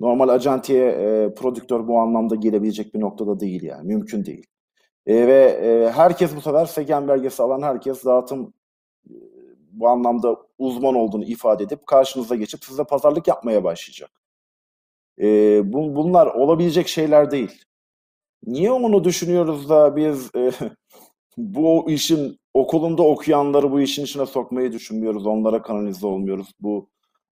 Normal acentiye e, prodüktör bu anlamda gelebilecek bir noktada değil yani. Mümkün değil. E, ve e, herkes bu sefer SEGEN belgesi alan herkes dağıtım e, bu anlamda uzman olduğunu ifade edip karşınıza geçip size pazarlık yapmaya başlayacak. E, bu, bunlar olabilecek şeyler değil. Niye onu düşünüyoruz da biz e, bu işin okulunda okuyanları bu işin içine sokmayı düşünmüyoruz. Onlara kanalize olmuyoruz. Bu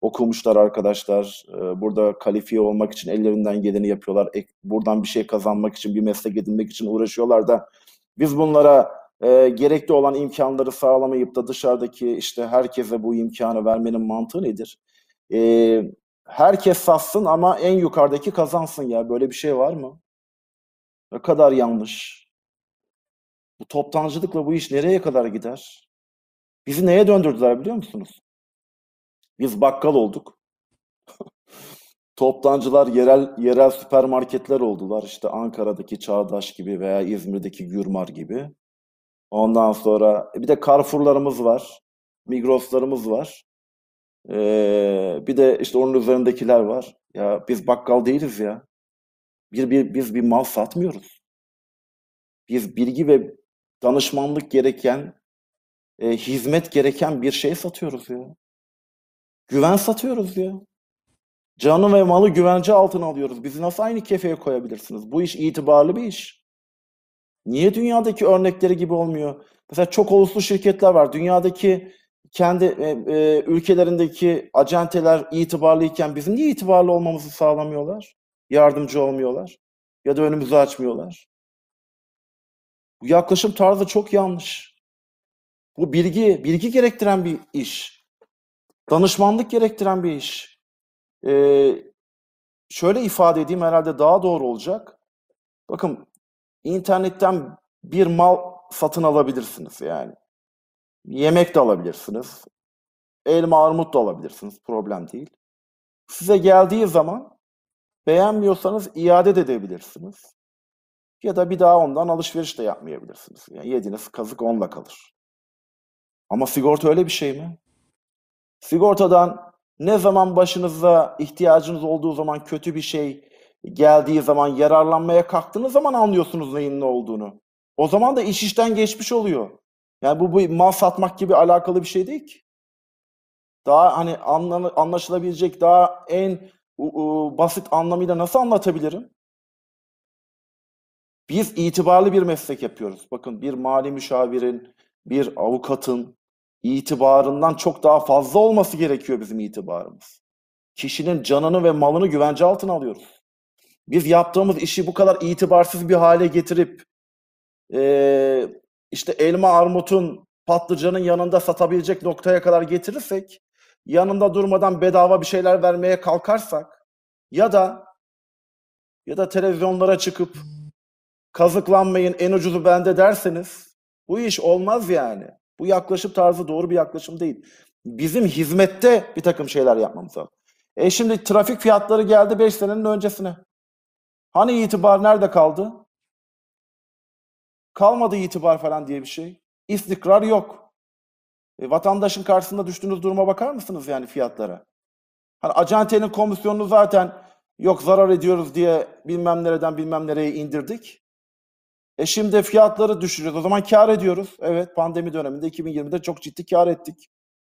okumuşlar arkadaşlar. e, burada kalifiye olmak için ellerinden geleni yapıyorlar. Buradan bir şey kazanmak için, bir meslek edinmek için uğraşıyorlar da biz bunlara e, gerekli olan imkanları sağlamayıp da dışarıdaki işte herkese bu imkanı vermenin mantığı nedir? E, herkes satsın ama en yukarıdaki kazansın ya. Böyle bir şey var mı? Ne kadar yanlış. Bu toptancılıkla bu iş nereye kadar gider? Bizi neye döndürdüler biliyor musunuz? Biz bakkal olduk. Toptancılar yerel yerel süpermarketler oldular. İşte Ankara'daki Çağdaş gibi veya İzmir'deki Gürmar gibi. Ondan sonra bir de Carrefour'larımız var. Migros'larımız var. Ee, bir de işte onun üzerindekiler var. Ya biz bakkal değiliz ya. Bir, bir, biz bir mal satmıyoruz. Biz bilgi ve danışmanlık gereken, e, hizmet gereken bir şey satıyoruz ya. Güven satıyoruz ya. Canı ve malı güvence altına alıyoruz. Bizi nasıl aynı kefeye koyabilirsiniz? Bu iş itibarlı bir iş. Niye dünyadaki örnekleri gibi olmuyor? Mesela çok uluslu şirketler var. Dünyadaki kendi e, e, ülkelerindeki acenteler itibarlıyken bizim niye itibarlı olmamızı sağlamıyorlar? Yardımcı olmuyorlar. Ya da önümüzü açmıyorlar. Bu yaklaşım tarzı çok yanlış. Bu bilgi, bilgi gerektiren bir iş. Danışmanlık gerektiren bir iş. Ee, şöyle ifade edeyim herhalde daha doğru olacak. Bakın internetten bir mal satın alabilirsiniz yani. Yemek de alabilirsiniz. Elma armut da alabilirsiniz. Problem değil. Size geldiği zaman beğenmiyorsanız iade de edebilirsiniz. Ya da bir daha ondan alışveriş de yapmayabilirsiniz. Yani yediğiniz kazık onunla kalır. Ama sigorta öyle bir şey mi? Sigortadan ne zaman başınıza ihtiyacınız olduğu zaman kötü bir şey geldiği zaman yararlanmaya kalktığınız zaman anlıyorsunuz neyin ne olduğunu. O zaman da iş işten geçmiş oluyor. Yani bu, bu mal satmak gibi alakalı bir şey değil ki. Daha hani anla- anlaşılabilecek daha en basit anlamıyla nasıl anlatabilirim? Biz itibarlı bir meslek yapıyoruz. Bakın bir mali müşavirin, bir avukatın itibarından çok daha fazla olması gerekiyor bizim itibarımız. Kişinin canını ve malını güvence altına alıyoruz. Biz yaptığımız işi bu kadar itibarsız bir hale getirip eee, işte elma armutun patlıcanın yanında satabilecek noktaya kadar getirirsek, yanında durmadan bedava bir şeyler vermeye kalkarsak ya da ya da televizyonlara çıkıp kazıklanmayın en ucuzu bende derseniz bu iş olmaz yani. Bu yaklaşım tarzı doğru bir yaklaşım değil. Bizim hizmette bir takım şeyler yapmamız lazım. E şimdi trafik fiyatları geldi 5 senenin öncesine. Hani itibar nerede kaldı? Kalmadı itibar falan diye bir şey. İstikrar yok. E, vatandaşın karşısında düştüğünüz duruma bakar mısınız yani fiyatlara? Hani acentenin komisyonunu zaten yok zarar ediyoruz diye bilmem nereden bilmem nereye indirdik. E şimdi fiyatları düşürüyoruz. O zaman kar ediyoruz. Evet pandemi döneminde 2020'de çok ciddi kar ettik.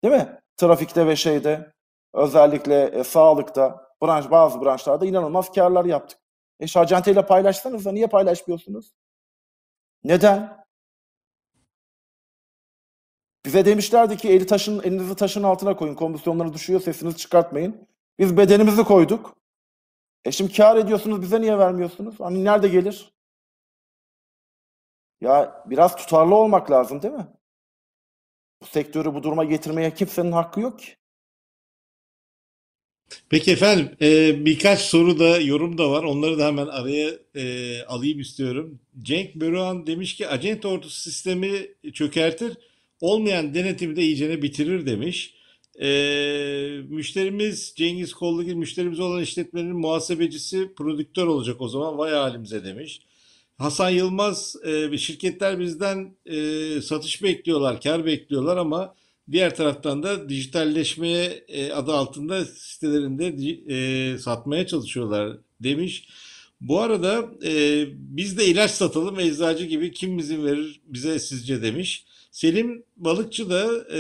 Değil mi? Trafikte ve şeyde özellikle e, sağlıkta branş bazı branşlarda inanılmaz karlar yaptık. E şu acenteyle paylaşsanız da niye paylaşmıyorsunuz? Neden? Bize demişlerdi ki eli taşın, elinizi taşın altına koyun. Komisyonları düşüyor sesinizi çıkartmayın. Biz bedenimizi koyduk. E şimdi kar ediyorsunuz bize niye vermiyorsunuz? Hani nerede gelir? Ya biraz tutarlı olmak lazım değil mi? Bu sektörü bu duruma getirmeye kimsenin hakkı yok ki. Peki efendim, e, birkaç soru da yorum da var. Onları da hemen araya e, alayım istiyorum. Cenk Böruhan demiş ki acente ordusu sistemi çökertir, olmayan denetimi de iyicene bitirir demiş. E, müşterimiz Cengiz Kollugil müşterimiz olan işletmenin muhasebecisi prodüktör olacak o zaman vay halimize demiş. Hasan Yılmaz e, şirketler bizden e, satış bekliyorlar, kar bekliyorlar ama diğer taraftan da dijitalleşmeye e, adı altında sitelerinde e, satmaya çalışıyorlar demiş. Bu arada e, biz de ilaç satalım eczacı gibi kim izin verir bize sizce demiş. Selim Balıkçı da e,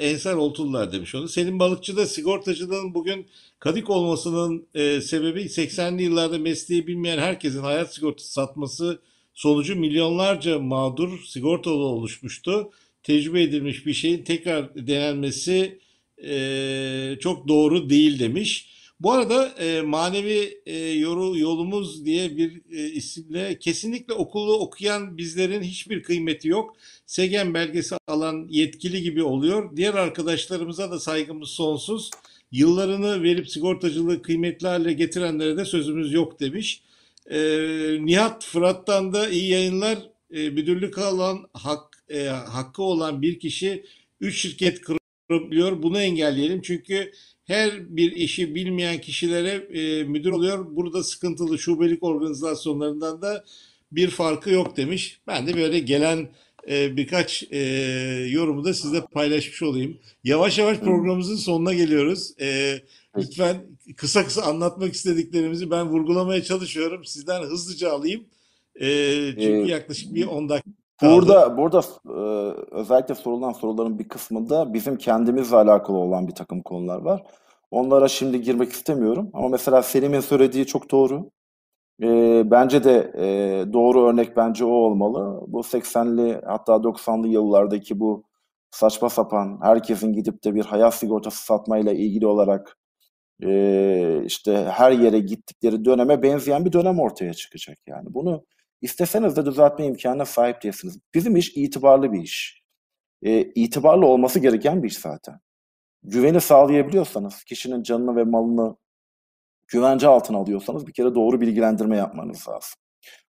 Ensar Oltulular demiş onu. Selim Balıkçı da sigortacılığın bugün kadık olmasının e, sebebi 80'li yıllarda mesleği bilmeyen herkesin hayat sigortası satması sonucu milyonlarca mağdur sigortalı oluşmuştu. Tecrübe edilmiş bir şeyin tekrar denenmesi e, çok doğru değil demiş. Bu arada e, manevi e, yoru, yolumuz diye bir e, isimle kesinlikle okulu okuyan bizlerin hiçbir kıymeti yok. SEGEM belgesi alan yetkili gibi oluyor. Diğer arkadaşlarımıza da saygımız sonsuz. Yıllarını verip sigortacılığı kıymetli getirenlere de sözümüz yok demiş. E, Nihat Fırat'tan da iyi yayınlar. E, müdürlük alan hak, e, hakkı olan bir kişi 3 şirket kurabiliyor. Bunu engelleyelim. Çünkü her bir işi bilmeyen kişilere e, müdür oluyor. Burada sıkıntılı şubelik organizasyonlarından da bir farkı yok demiş. Ben de böyle gelen e, birkaç e, yorumu da sizle paylaşmış olayım. Yavaş yavaş programımızın sonuna geliyoruz. E, lütfen kısa kısa anlatmak istediklerimizi ben vurgulamaya çalışıyorum. Sizden hızlıca alayım. E, çünkü Ee, yaklaşık bir 10 dakika kaldı. Burada burada e, özellikle sorulan soruların bir kısmında bizim kendimizle alakalı olan bir takım konular var. Onlara şimdi girmek istemiyorum. Ama mesela Selim'in söylediği çok doğru. E, bence de e, doğru örnek bence o olmalı. Bu 80'li hatta 90'lı yıllardaki bu saçma sapan herkesin gidip de bir hayat sigortası satmayla ilgili olarak e, işte her yere gittikleri döneme benzeyen bir dönem ortaya çıkacak yani. Bunu isteseniz de düzeltme imkanına sahip değilsiniz. Bizim iş itibarlı bir iş. E, itibarlı olması gereken bir iş zaten. Güveni sağlayabiliyorsanız, kişinin canını ve malını güvence altına alıyorsanız bir kere doğru bilgilendirme yapmanız lazım.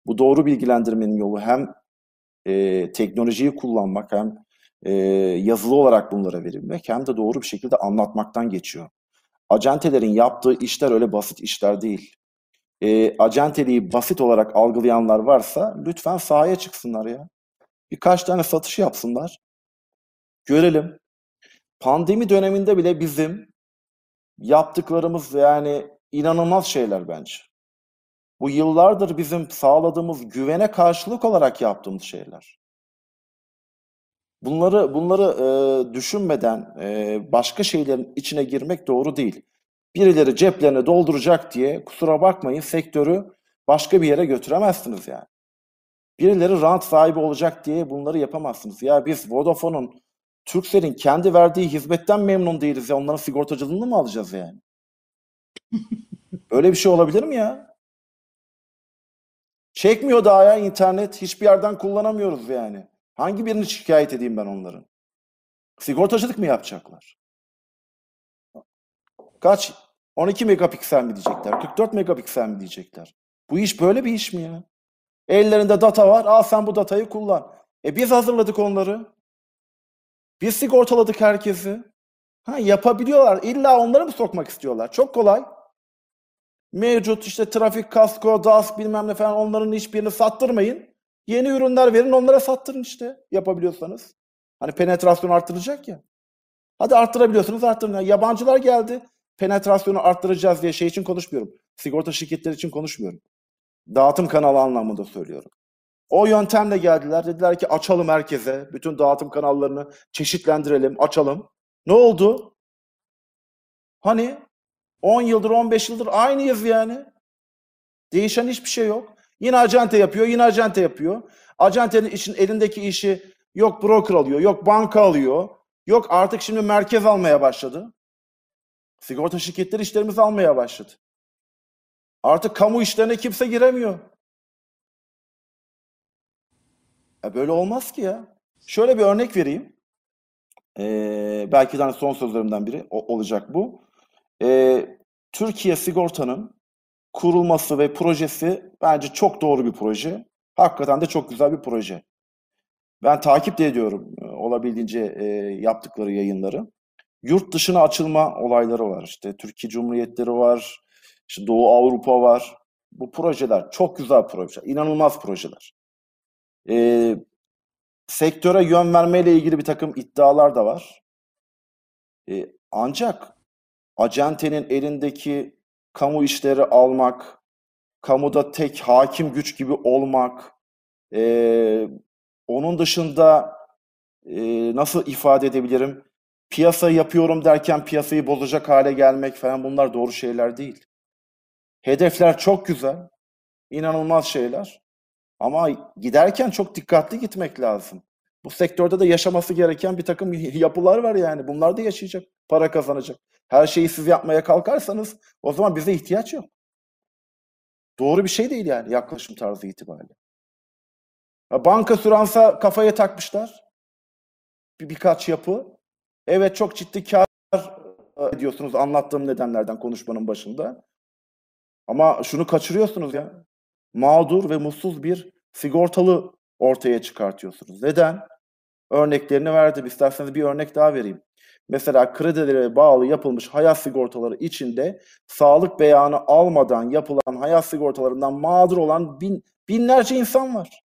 Bu doğru bilgilendirmenin yolu hem e, teknolojiyi kullanmak hem e, yazılı olarak bunlara verilmek hem de doğru bir şekilde anlatmaktan geçiyor. Acentelerin yaptığı işler öyle basit işler değil. E, acenteliği basit olarak algılayanlar varsa lütfen sahaya çıksınlar ya. Birkaç tane satış yapsınlar. Görelim. Pandemi döneminde bile bizim yaptıklarımız yani inanılmaz şeyler bence. Bu yıllardır bizim sağladığımız güvene karşılık olarak yaptığımız şeyler. Bunları bunları e, düşünmeden e, başka şeylerin içine girmek doğru değil. Birileri ceplerini dolduracak diye kusura bakmayın sektörü başka bir yere götüremezsiniz yani. Birileri rant sahibi olacak diye bunları yapamazsınız. Ya biz Vodafone'un, Turkcell'in kendi verdiği hizmetten memnun değiliz ya. Onların sigortacılığını mı alacağız yani? Öyle bir şey olabilir mi ya? Çekmiyor daha ya internet. Hiçbir yerden kullanamıyoruz yani. Hangi birini şikayet edeyim ben onların? Sigortacılık mı yapacaklar? Kaç? 12 megapiksel mi diyecekler? 44 megapiksel mi diyecekler? Bu iş böyle bir iş mi ya? Ellerinde data var. Al sen bu datayı kullan. E biz hazırladık onları. Biz sigortaladık herkesi. Ha yapabiliyorlar. İlla onları mı sokmak istiyorlar? Çok kolay. Mevcut işte trafik kasko, DAS bilmem ne falan onların hiçbirini sattırmayın. Yeni ürünler verin onlara sattırın işte yapabiliyorsanız. Hani penetrasyon arttıracak ya. Hadi arttırabiliyorsunuz arttırın. Ya yabancılar geldi. Penetrasyonu arttıracağız diye şey için konuşmuyorum. Sigorta şirketleri için konuşmuyorum. Dağıtım kanalı anlamında söylüyorum. O yöntemle geldiler. Dediler ki açalım herkese. Bütün dağıtım kanallarını çeşitlendirelim, açalım. Ne oldu? Hani 10 yıldır, 15 yıldır aynıyız yani. Değişen hiçbir şey yok. Yine acente yapıyor, yine acente yapıyor. Acentenin işin elindeki işi yok broker alıyor, yok banka alıyor. Yok artık şimdi merkez almaya başladı. Sigorta şirketleri işlerimizi almaya başladı. Artık kamu işlerine kimse giremiyor. Ya böyle olmaz ki ya. Şöyle bir örnek vereyim. Ee, belki de hani son sözlerimden biri o- olacak bu. Ee, Türkiye Sigorta'nın kurulması ve projesi bence çok doğru bir proje. Hakikaten de çok güzel bir proje. Ben takip de ediyorum e, olabildiğince e, yaptıkları yayınları. Yurt dışına açılma olayları var. İşte Türkiye Cumhuriyetleri var, işte Doğu Avrupa var. Bu projeler çok güzel projeler, inanılmaz projeler. Ee, sektöre yön vermeyle ilgili bir takım iddialar da var. Ee, ancak acentenin elindeki kamu işleri almak, kamuda tek hakim güç gibi olmak, ee, onun dışında ee, nasıl ifade edebilirim? Piyasa yapıyorum derken piyasayı bozacak hale gelmek falan bunlar doğru şeyler değil. Hedefler çok güzel, inanılmaz şeyler. Ama giderken çok dikkatli gitmek lazım. Bu sektörde de yaşaması gereken bir takım yapılar var yani. Bunlar da yaşayacak, para kazanacak. Her şeyi siz yapmaya kalkarsanız o zaman bize ihtiyaç yok. Doğru bir şey değil yani yaklaşım tarzı itibariyle. Banka süransa kafaya takmışlar. Bir, birkaç yapı. Evet çok ciddi kar e, ediyorsunuz anlattığım nedenlerden konuşmanın başında. Ama şunu kaçırıyorsunuz ya. Mağdur ve mutsuz bir sigortalı ortaya çıkartıyorsunuz. Neden? Örneklerini verdim. İsterseniz bir örnek daha vereyim. Mesela kredilere bağlı yapılmış hayat sigortaları içinde sağlık beyanı almadan yapılan hayat sigortalarından mağdur olan bin, binlerce insan var.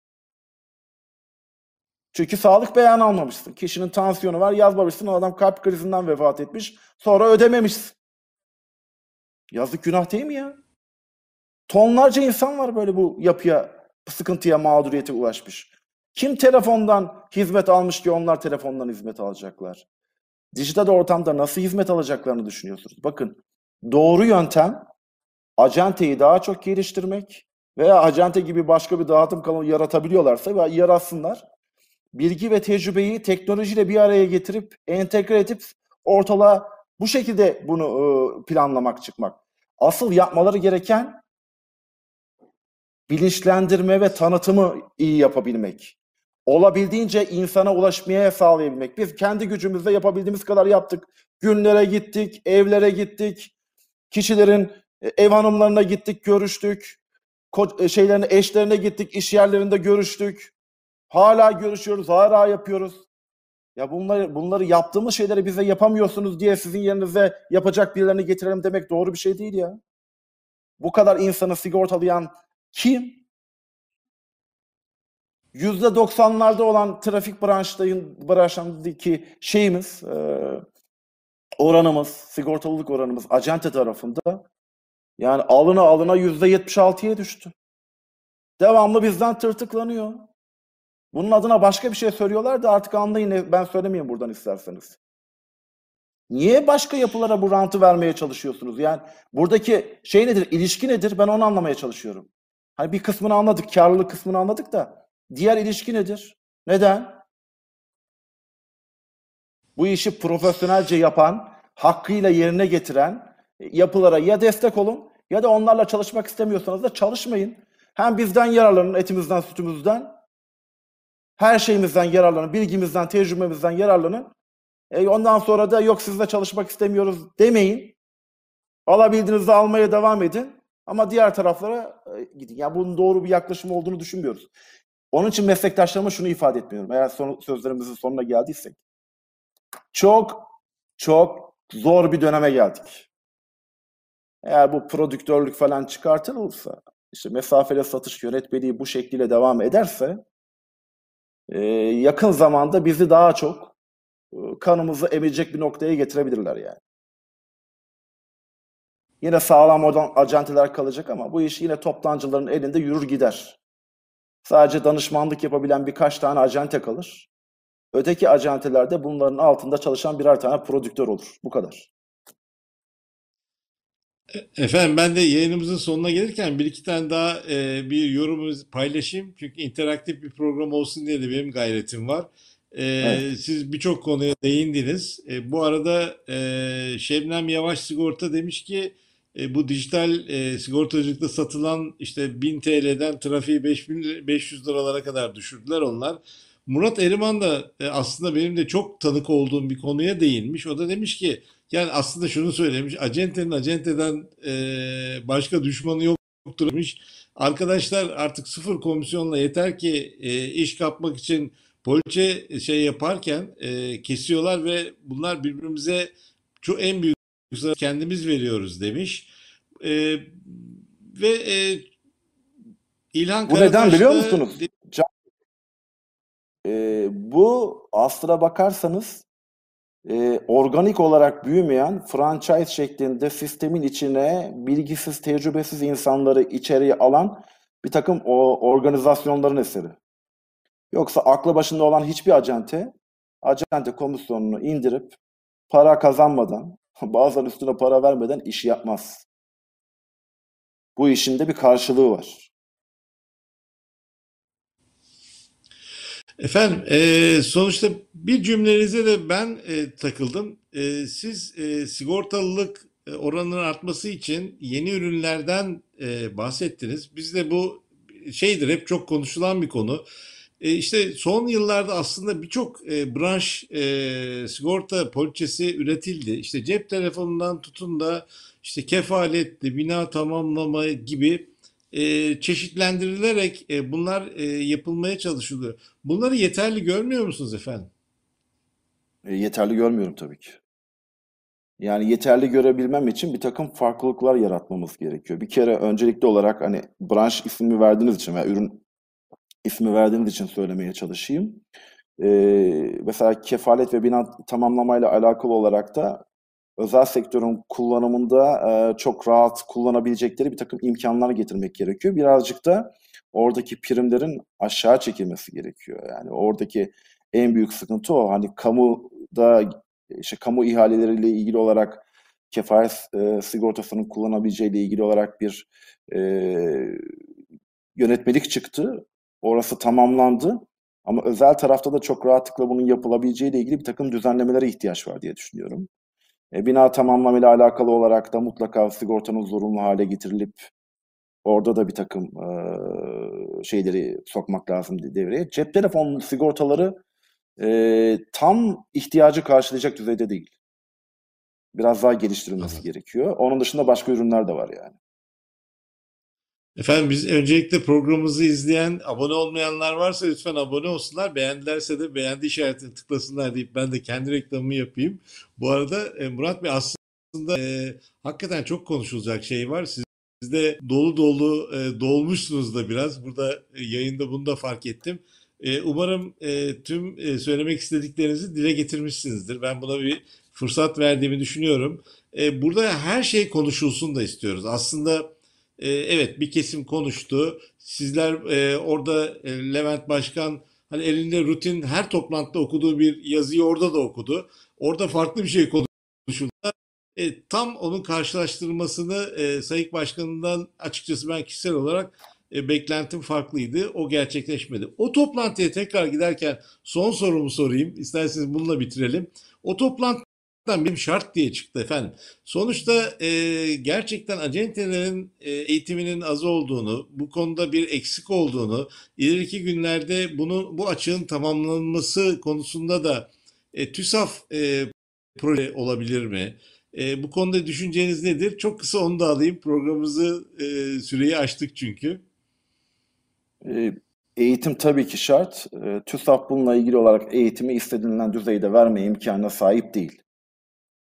Çünkü sağlık beyanı almamışsın. Kişinin tansiyonu var yazmamışsın. O adam kalp krizinden vefat etmiş. Sonra ödememişsin. Yazık günah değil mi ya? Tonlarca insan var böyle bu yapıya, sıkıntıya, mağduriyete ulaşmış. Kim telefondan hizmet almış ki onlar telefondan hizmet alacaklar? Dijital ortamda nasıl hizmet alacaklarını düşünüyorsunuz? Bakın doğru yöntem acenteyi daha çok geliştirmek veya acente gibi başka bir dağıtım kanalı yaratabiliyorlarsa yaratsınlar. Bilgi ve tecrübeyi teknolojiyle bir araya getirip entegre edip ortalığa bu şekilde bunu e, planlamak çıkmak. Asıl yapmaları gereken bilinçlendirme ve tanıtımı iyi yapabilmek. Olabildiğince insana ulaşmaya sağlayabilmek. Biz kendi gücümüzle yapabildiğimiz kadar yaptık. Günlere gittik, evlere gittik. Kişilerin e, ev hanımlarına gittik, görüştük. E, şeylerine, eşlerine gittik, iş yerlerinde görüştük. Hala görüşüyoruz, hala yapıyoruz. Ya bunları bunları yaptığımız şeyleri bize yapamıyorsunuz diye sizin yerinize yapacak birilerini getirelim demek doğru bir şey değil ya. Bu kadar insanı sigortalayan kim? Yüzde doksanlarda olan trafik branştayın, branşındaki şeyimiz, e, oranımız, sigortalılık oranımız acente tarafında yani alına alına yüzde yetmiş altıya düştü. Devamlı bizden tırtıklanıyor. Bunun adına başka bir şey söylüyorlar da artık anlayın ben söylemeyeyim buradan isterseniz. Niye başka yapılara bu rantı vermeye çalışıyorsunuz? Yani buradaki şey nedir, ilişki nedir? Ben onu anlamaya çalışıyorum. Hani bir kısmını anladık, karlılık kısmını anladık da diğer ilişki nedir? Neden? Bu işi profesyonelce yapan, hakkıyla yerine getiren yapılara ya destek olun ya da onlarla çalışmak istemiyorsanız da çalışmayın. Hem bizden yararlanın, etimizden, sütümüzden Her şeyimizden yararlanın, bilgimizden, tecrübemizden yararlanın. E, ondan sonra da yok sizle çalışmak istemiyoruz demeyin. Alabildiğinizde almaya devam edin. Ama diğer taraflara e, gidin. Yani bunun doğru bir yaklaşım olduğunu düşünmüyoruz. Onun için meslektaşlarıma şunu ifade etmiyorum. Eğer son, sözlerimizin sonuna geldiysek. Çok çok zor bir döneme geldik. Eğer bu prodüktörlük falan çıkartılırsa, işte mesafeli satış yönetmeliği bu şekilde devam ederse, e, yakın zamanda bizi daha çok e, kanımızı emecek bir noktaya getirebilirler yani. Yine sağlam olan acenteler kalacak ama bu iş yine toptancıların elinde yürür gider. Sadece danışmanlık yapabilen birkaç tane acente kalır. Öteki acentelerde bunların altında çalışan birer tane prodüktör olur. Bu kadar. Efendim ben de yayınımızın sonuna gelirken bir iki tane daha e, bir yorum paylaşayım. Çünkü interaktif bir program olsun diye de benim gayretim var. E, Evet. siz birçok konuya değindiniz. E, bu arada e, Şebnem Yavaş Sigorta demiş ki e, bu dijital e, sigortacılıkta satılan işte 1000 TL'den trafiği 5500 liralara kadar düşürdüler onlar. Murat Eriman da e, aslında benim de çok tanık olduğum bir konuya değinmiş. O da demiş ki yani aslında şunu söylemiş. Acentenin acenteden e, başka düşmanı yoktur demiş. Arkadaşlar artık sıfır komisyonla yeter ki e, iş kapmak için poliçe şey yaparken e, kesiyorlar ve bunlar birbirimize çok en büyük zarar kendimiz veriyoruz demiş. E, ve e, İlhan Bu neden Karataş biliyor da musunuz? Ee, bu aslına bakarsanız e, organik olarak büyümeyen franchise şeklinde sistemin içine bilgisiz, tecrübesiz insanları içeriye alan bir takım o organizasyonların eseri. Yoksa aklı başında olan hiçbir acente, acente komisyonunu indirip para kazanmadan, bazen üstüne para vermeden iş yapmaz. Bu işin de bir karşılığı var. Efendim, eee, sonuçta bir cümlenize de ben eee, takıldım. Eee, siz eee, sigortalılık e, oranının artması için yeni ürünlerden eee, bahsettiniz. Biz de bu şeydir, hep çok konuşulan bir konu. E, işte son yıllarda aslında birçok e, branş e, sigorta poliçesi üretildi. İşte cep telefonundan tutun da işte kefaletli, bina tamamlama gibi e, çeşitlendirilerek e, bunlar e, yapılmaya çalışılıyor. Bunları yeterli görmüyor musunuz efendim? E, yeterli görmüyorum tabii ki. Yani yeterli görebilmem için bir takım farklılıklar yaratmamız gerekiyor. Bir kere öncelikli olarak hani branş ismi verdiğiniz için veya ürün ismi verdiğiniz için söylemeye çalışayım. Ee, mesela kefalet ve bina tamamlamayla alakalı olarak da özel sektörün kullanımında e, çok rahat kullanabilecekleri bir takım imkanlar getirmek gerekiyor. Birazcık da oradaki primlerin aşağı çekilmesi gerekiyor. Yani oradaki en büyük sıkıntı o. Hani kamuda işte kamu ihaleleriyle ilgili olarak kefalet e, sigortasının kullanabileceğiyle ilgili olarak bir e, yönetmelik çıktı. Orası tamamlandı. Ama özel tarafta da çok rahatlıkla bunun yapılabileceğiyle ilgili bir takım düzenlemelere ihtiyaç var diye düşünüyorum. E, bina tamamlamayla alakalı olarak da mutlaka sigortanın zorunlu hale getirilip orada da bir takım e, şeyleri sokmak lazım devreye. Cep telefonu sigortaları e, tam ihtiyacı karşılayacak düzeyde değil. Biraz daha geliştirilmesi Anladım. gerekiyor. Onun dışında başka ürünler de var yani. Efendim biz öncelikle programımızı izleyen, abone olmayanlar varsa lütfen abone olsunlar. Beğendilerse de beğendi işaretini tıklasınlar deyip ben de kendi reklamımı yapayım. Bu arada e, Murat Bey aslında e, hakikaten çok konuşulacak şey var. Siz de dolu dolu e, dolmuşsunuz da biraz. Burada e, yayında bunu da fark ettim. E, umarım e, tüm e, söylemek istediklerinizi dile getirmişsinizdir. Ben buna bir fırsat verdiğimi düşünüyorum. E, burada her şey konuşulsun da istiyoruz. Aslında e, evet bir kesim konuştu. Sizler e, orada e, Levent Başkan hani elinde rutin her toplantıda okuduğu bir yazıyı orada da okudu. Orada farklı bir şey konuşuldu. E, tam onun karşılaştırmasını e, Sayık Başkanı'ndan açıkçası ben kişisel olarak e, beklentim farklıydı. O gerçekleşmedi. O toplantıya tekrar giderken son sorumu sorayım. İsterseniz bununla bitirelim. O toplantı bir şart diye çıktı efendim. Sonuçta e, gerçekten acentelerin e, eğitiminin az olduğunu, bu konuda bir eksik olduğunu, ileriki günlerde bunu bu açığın tamamlanması konusunda da e, TÜSAF e, proje olabilir mi? E, bu konuda düşünceniz nedir? Çok kısa onu da alayım. Programımızı e, süreyi açtık çünkü. E, eğitim tabii ki şart. E, TÜSAP bununla ilgili olarak eğitimi istenilen düzeyde verme imkanına sahip değil.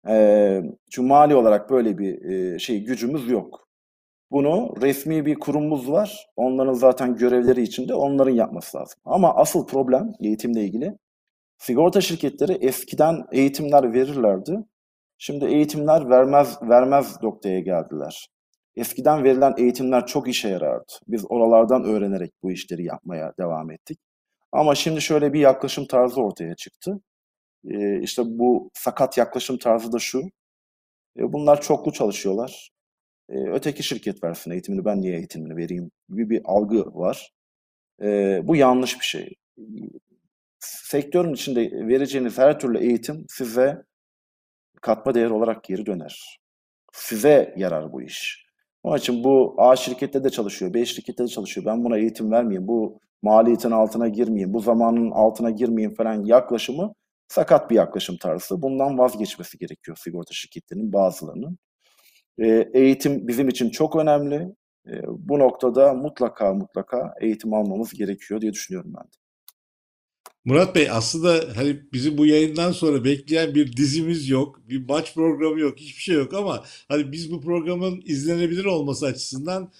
E, çünkü mali olarak böyle bir e, şey gücümüz yok. Bunu resmi bir kurumumuz var. Onların zaten görevleri içinde onların yapması lazım. Ama asıl problem eğitimle ilgili sigorta şirketleri eskiden eğitimler verirlerdi. Şimdi eğitimler vermez vermez noktaya geldiler. Eskiden verilen eğitimler çok işe yarardı. Biz oralardan öğrenerek bu işleri yapmaya devam ettik. Ama şimdi şöyle bir yaklaşım tarzı ortaya çıktı. Ee, işte bu sakat yaklaşım tarzı da şu. E, bunlar çoklu çalışıyorlar. E, öteki şirket versin eğitimini, ben niye eğitimini vereyim gibi bir algı var. E, bu yanlış bir şey. Sektörün içinde vereceğiniz her türlü eğitim size katma değer olarak geri döner. Size yarar bu iş. Onun için bu A şirkette de çalışıyor, B şirkette de çalışıyor. Ben buna eğitim vermeyeyim, bu maliyetin altına girmeyeyim, bu zamanın altına girmeyeyim falan yaklaşımı sakat bir yaklaşım tarzı. Bundan vazgeçmesi gerekiyor sigorta şirketlerinin bazılarının. E, eğitim bizim için çok önemli. E, bu noktada mutlaka mutlaka eğitim almamız gerekiyor diye düşünüyorum ben de. Murat Bey aslında hani bizim bu yayından sonra bekleyen bir dizimiz yok, bir maç programı yok, hiçbir şey yok ama hani biz bu programın izlenebilir olması açısından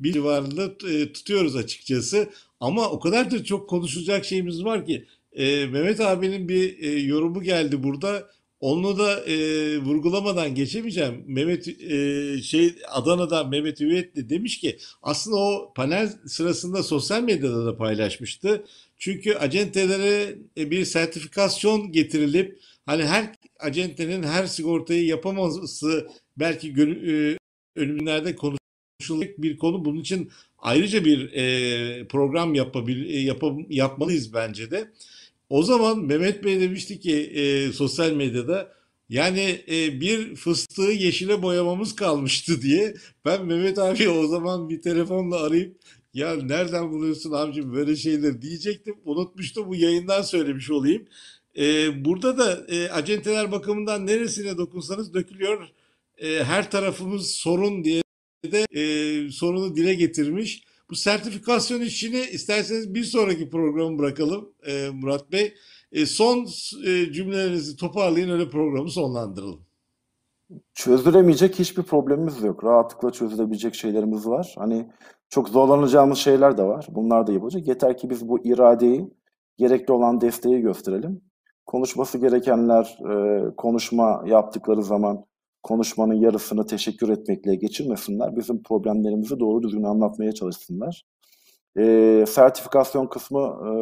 bir civarında e, tutuyoruz açıkçası. Ama o kadar da çok konuşulacak şeyimiz var ki e, Mehmet abinin bir e, yorumu geldi burada. Onu da e, vurgulamadan geçemeyeceğim. Mehmet e, şey Adana'dan Mehmet Üvetli demiş ki aslında o panel sırasında sosyal medyada da paylaşmıştı. Çünkü acentelere e, bir sertifikasyon getirilip hani her acentenin her sigortayı yapamaması belki e, önümlerde konuşulacak bir konu. Bunun için ayrıca bir e, program yapabil, e, yapam- yapmalıyız bence de. O zaman Mehmet Bey demişti ki e, sosyal medyada yani e, bir fıstığı yeşile boyamamız kalmıştı diye. Ben Mehmet abi o zaman bir telefonla arayıp ya nereden buluyorsun amcım böyle şeyler diyecektim. Unutmuştum bu yayından söylemiş olayım. E, burada da e, acenteler bakımından neresine dokunsanız dökülüyor. E, her tarafımız sorun diye de e, sorunu dile getirmiş. Bu sertifikasyon işini isterseniz bir sonraki programı bırakalım e, Murat Bey. E, son e, cümlelerinizi toparlayın öyle programı sonlandıralım. Çözülemeyecek hiçbir problemimiz yok. Rahatlıkla çözülebilecek şeylerimiz var. Hani çok zorlanacağımız şeyler de var. Bunlar da yapılacak. Yeter ki biz bu iradeyi, gerekli olan desteği gösterelim. Konuşması gerekenler e, konuşma yaptıkları zaman konuşmanın yarısını teşekkür etmekle geçirmesinler. Bizim problemlerimizi doğru düzgün anlatmaya çalışsınlar. E, sertifikasyon kısmı e,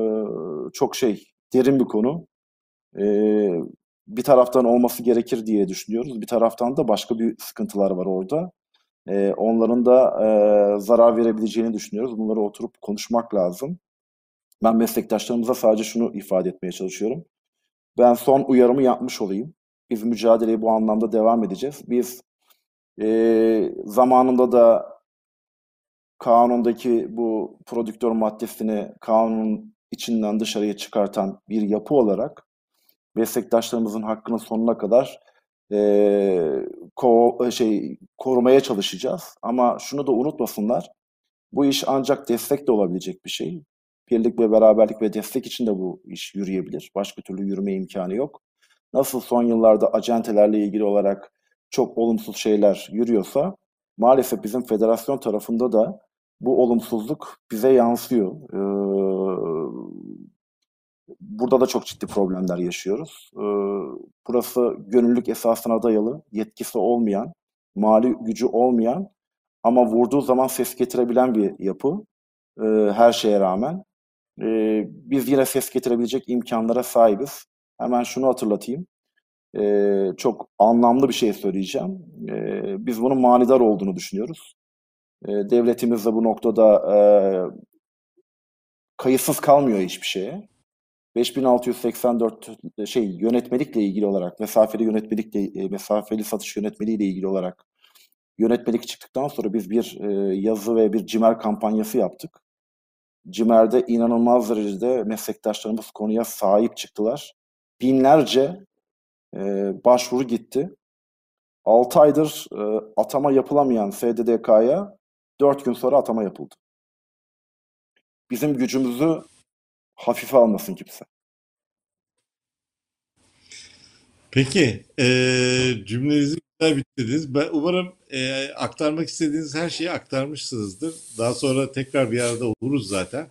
çok şey, derin bir konu. E, bir taraftan olması gerekir diye düşünüyoruz. Bir taraftan da başka bir sıkıntılar var orada. E, onların da e, zarar verebileceğini düşünüyoruz. Bunları oturup konuşmak lazım. Ben meslektaşlarımıza sadece şunu ifade etmeye çalışıyorum. Ben son uyarımı yapmış olayım. Biz mücadeleye bu anlamda devam edeceğiz. Biz e, zamanında da kanundaki bu prodüktör maddesini kanunun içinden dışarıya çıkartan bir yapı olarak meslektaşlarımızın hakkının sonuna kadar e, ko şey korumaya çalışacağız. Ama şunu da unutmasınlar. Bu iş ancak destek de olabilecek bir şey. Birlik ve beraberlik ve destek için de bu iş yürüyebilir. Başka türlü yürüme imkanı yok. Nasıl son yıllarda acentelerle ilgili olarak çok olumsuz şeyler yürüyorsa maalesef bizim federasyon tarafında da bu olumsuzluk bize yansıyor. Ee, burada da çok ciddi problemler yaşıyoruz. Ee, burası gönüllülük esasına dayalı, yetkisi olmayan, mali gücü olmayan ama vurduğu zaman ses getirebilen bir yapı ee, her şeye rağmen. Ee, biz yine ses getirebilecek imkanlara sahibiz. Hemen şunu hatırlatayım. Ee, çok anlamlı bir şey söyleyeceğim. Ee, biz bunun manidar olduğunu düşünüyoruz. Ee, devletimiz de bu noktada e, kayıtsız kalmıyor hiçbir şeye. 5684 şey yönetmelikle ilgili olarak, mesafeli yönetmelikle, mesafeli satış yönetmeliğiyle ilgili olarak yönetmelik çıktıktan sonra biz bir e, yazı ve bir CİMER kampanyası yaptık. CİMER'de inanılmaz derecede meslektaşlarımız konuya sahip çıktılar. Binlerce e, başvuru gitti. 6 aydır e, atama yapılamayan SDDK'ya 4 gün sonra atama yapıldı. Bizim gücümüzü hafife almasın kimse. Peki, eee cümlenizi güzel bitirdiniz. Ben umarım eee, aktarmak istediğiniz her şeyi aktarmışsınızdır. Daha sonra tekrar bir arada oluruz zaten.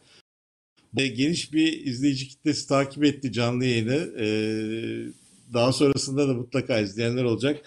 Ve geniş bir izleyici kitlesi takip etti canlı yayını. Eee, daha sonrasında da mutlaka izleyenler olacak.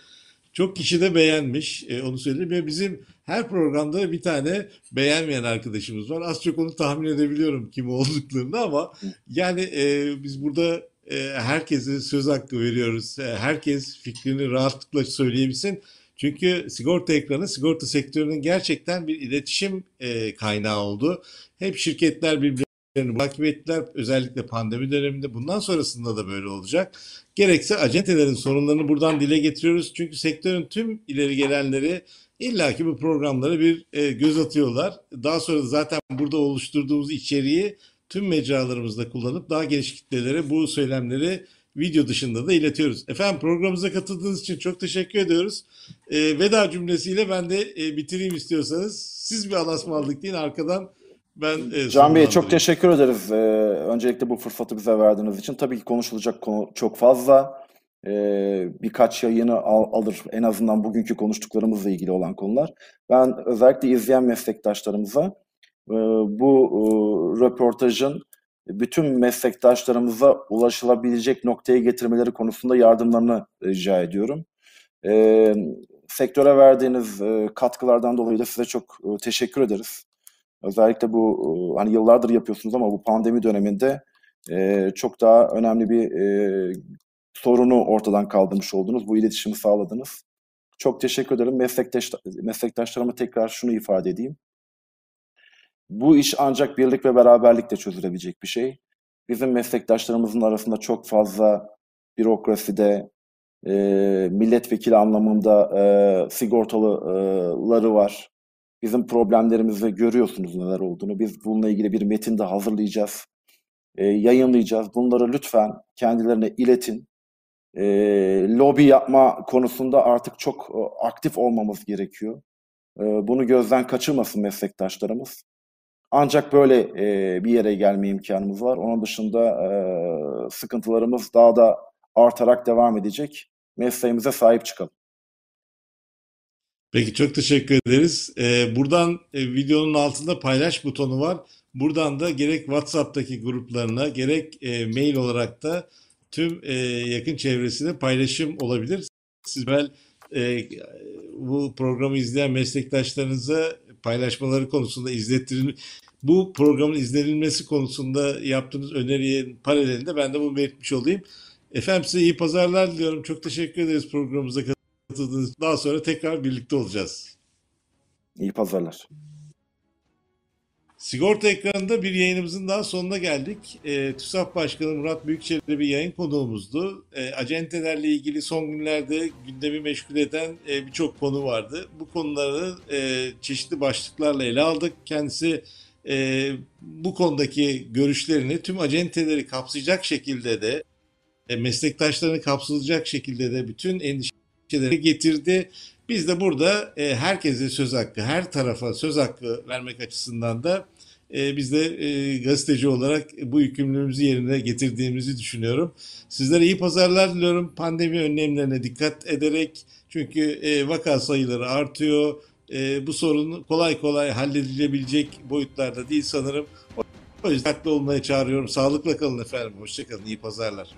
Çok kişi de beğenmiş, e, onu söyleyeyim. Ve bizim her programda bir tane beğenmeyen arkadaşımız var. Az çok onu tahmin edebiliyorum kim olduklarını ama yani e, biz burada e, herkese söz hakkı veriyoruz. E, herkes fikrini rahatlıkla söyleyebilsin. Çünkü sigorta ekranı sigorta sektörünün gerçekten bir iletişim e, kaynağı oldu. Hep şirketler birbirlerini takip ettiler. Özellikle pandemi döneminde. Bundan sonrasında da böyle olacak. Gerekse acentelerin sorunlarını buradan dile getiriyoruz. Çünkü sektörün tüm ileri gelenleri illaki bu programlara bir e, göz atıyorlar. Daha sonra zaten burada oluşturduğumuz içeriği tüm mecralarımızda kullanıp daha geniş kitlelere bu söylemleri video dışında da iletiyoruz. Efendim programımıza katıldığınız için çok teşekkür ediyoruz. E, veda cümlesiyle ben de e, bitireyim istiyorsanız. Siz bir alasmallık deyin arkadan ben e, Can Bey çok sonlandırayım. teşekkür ederiz. Ee, öncelikle bu fırsatı bize verdiğiniz için. Tabii ki konuşulacak konu çok fazla. Ee, birkaç yayını al- alır en azından bugünkü konuştuklarımızla ilgili olan konular. Ben özellikle izleyen meslektaşlarımıza e, bu e, röportajın bütün meslektaşlarımıza ulaşılabilecek noktaya getirmeleri konusunda yardımlarını rica ediyorum. Ee, sektöre verdiğiniz e, katkılardan dolayı da size çok e, teşekkür ederiz. Özellikle bu e, hani yıllardır yapıyorsunuz ama bu pandemi döneminde e, çok daha önemli bir e, sorunu ortadan kaldırmış oldunuz. Bu iletişimi sağladınız. Çok teşekkür ederim. Meslektaş, meslektaşlarıma tekrar şunu ifade edeyim. Bu iş ancak birlik ve beraberlikle çözülebilecek bir şey. Bizim meslektaşlarımızın arasında çok fazla bürokraside, e, milletvekili anlamında e, sigortalıları var. Bizim problemlerimizi görüyorsunuz neler olduğunu. Biz bununla ilgili bir metin de hazırlayacağız, e, yayınlayacağız. Bunları lütfen kendilerine iletin. E, lobi yapma konusunda artık çok e, aktif olmamız gerekiyor. E, bunu gözden kaçırmasın meslektaşlarımız. Ancak böyle e, bir yere gelme imkanımız var. Onun dışında e, sıkıntılarımız daha da artarak devam edecek. Mesleğimize sahip çıkalım. Peki çok teşekkür ederiz. Ee, buradan e, videonun altında paylaş butonu var. Buradan da gerek WhatsApp'taki gruplarına gerek e, mail olarak da tüm e, yakın çevresine paylaşım olabilir. Siz bel e, bu programı izleyen meslektaşlarınıza paylaşmaları konusunda izlettirin bu programın izlenilmesi konusunda yaptığınız öneriye paralelinde ben de bunu belirtmiş olayım. Efendim size iyi pazarlar diliyorum. Çok teşekkür ederiz programımıza katıldığınız için. Daha sonra tekrar birlikte olacağız. İyi pazarlar. Sigorta ekranında bir yayınımızın daha sonuna geldik. E, TÜSAP Başkanı Murat Büyükçelik'le bir yayın konuğumuzdu. E, acentelerle ilgili son günlerde gündemi meşgul eden e, birçok konu vardı. Bu konuları e, çeşitli başlıklarla ele aldık. Kendisi e, bu konudaki görüşlerini tüm acenteleri kapsayacak şekilde de e, meslektaşlarını kapsayacak şekilde de bütün endişeleri getirdi. Biz de burada e, herkese söz hakkı, her tarafa söz hakkı vermek açısından da e, biz de e, gazeteci olarak bu yükümlülüğümüzü yerine getirdiğimizi düşünüyorum. Sizlere iyi pazarlar diliyorum. Pandemi önlemlerine dikkat ederek çünkü e, vaka sayıları artıyor. E, bu sorun kolay kolay halledilebilecek boyutlarda değil sanırım. O yüzden dikkatli olmaya çağırıyorum. Sağlıkla kalın efendim. Hoşçakalın. İyi pazarlar.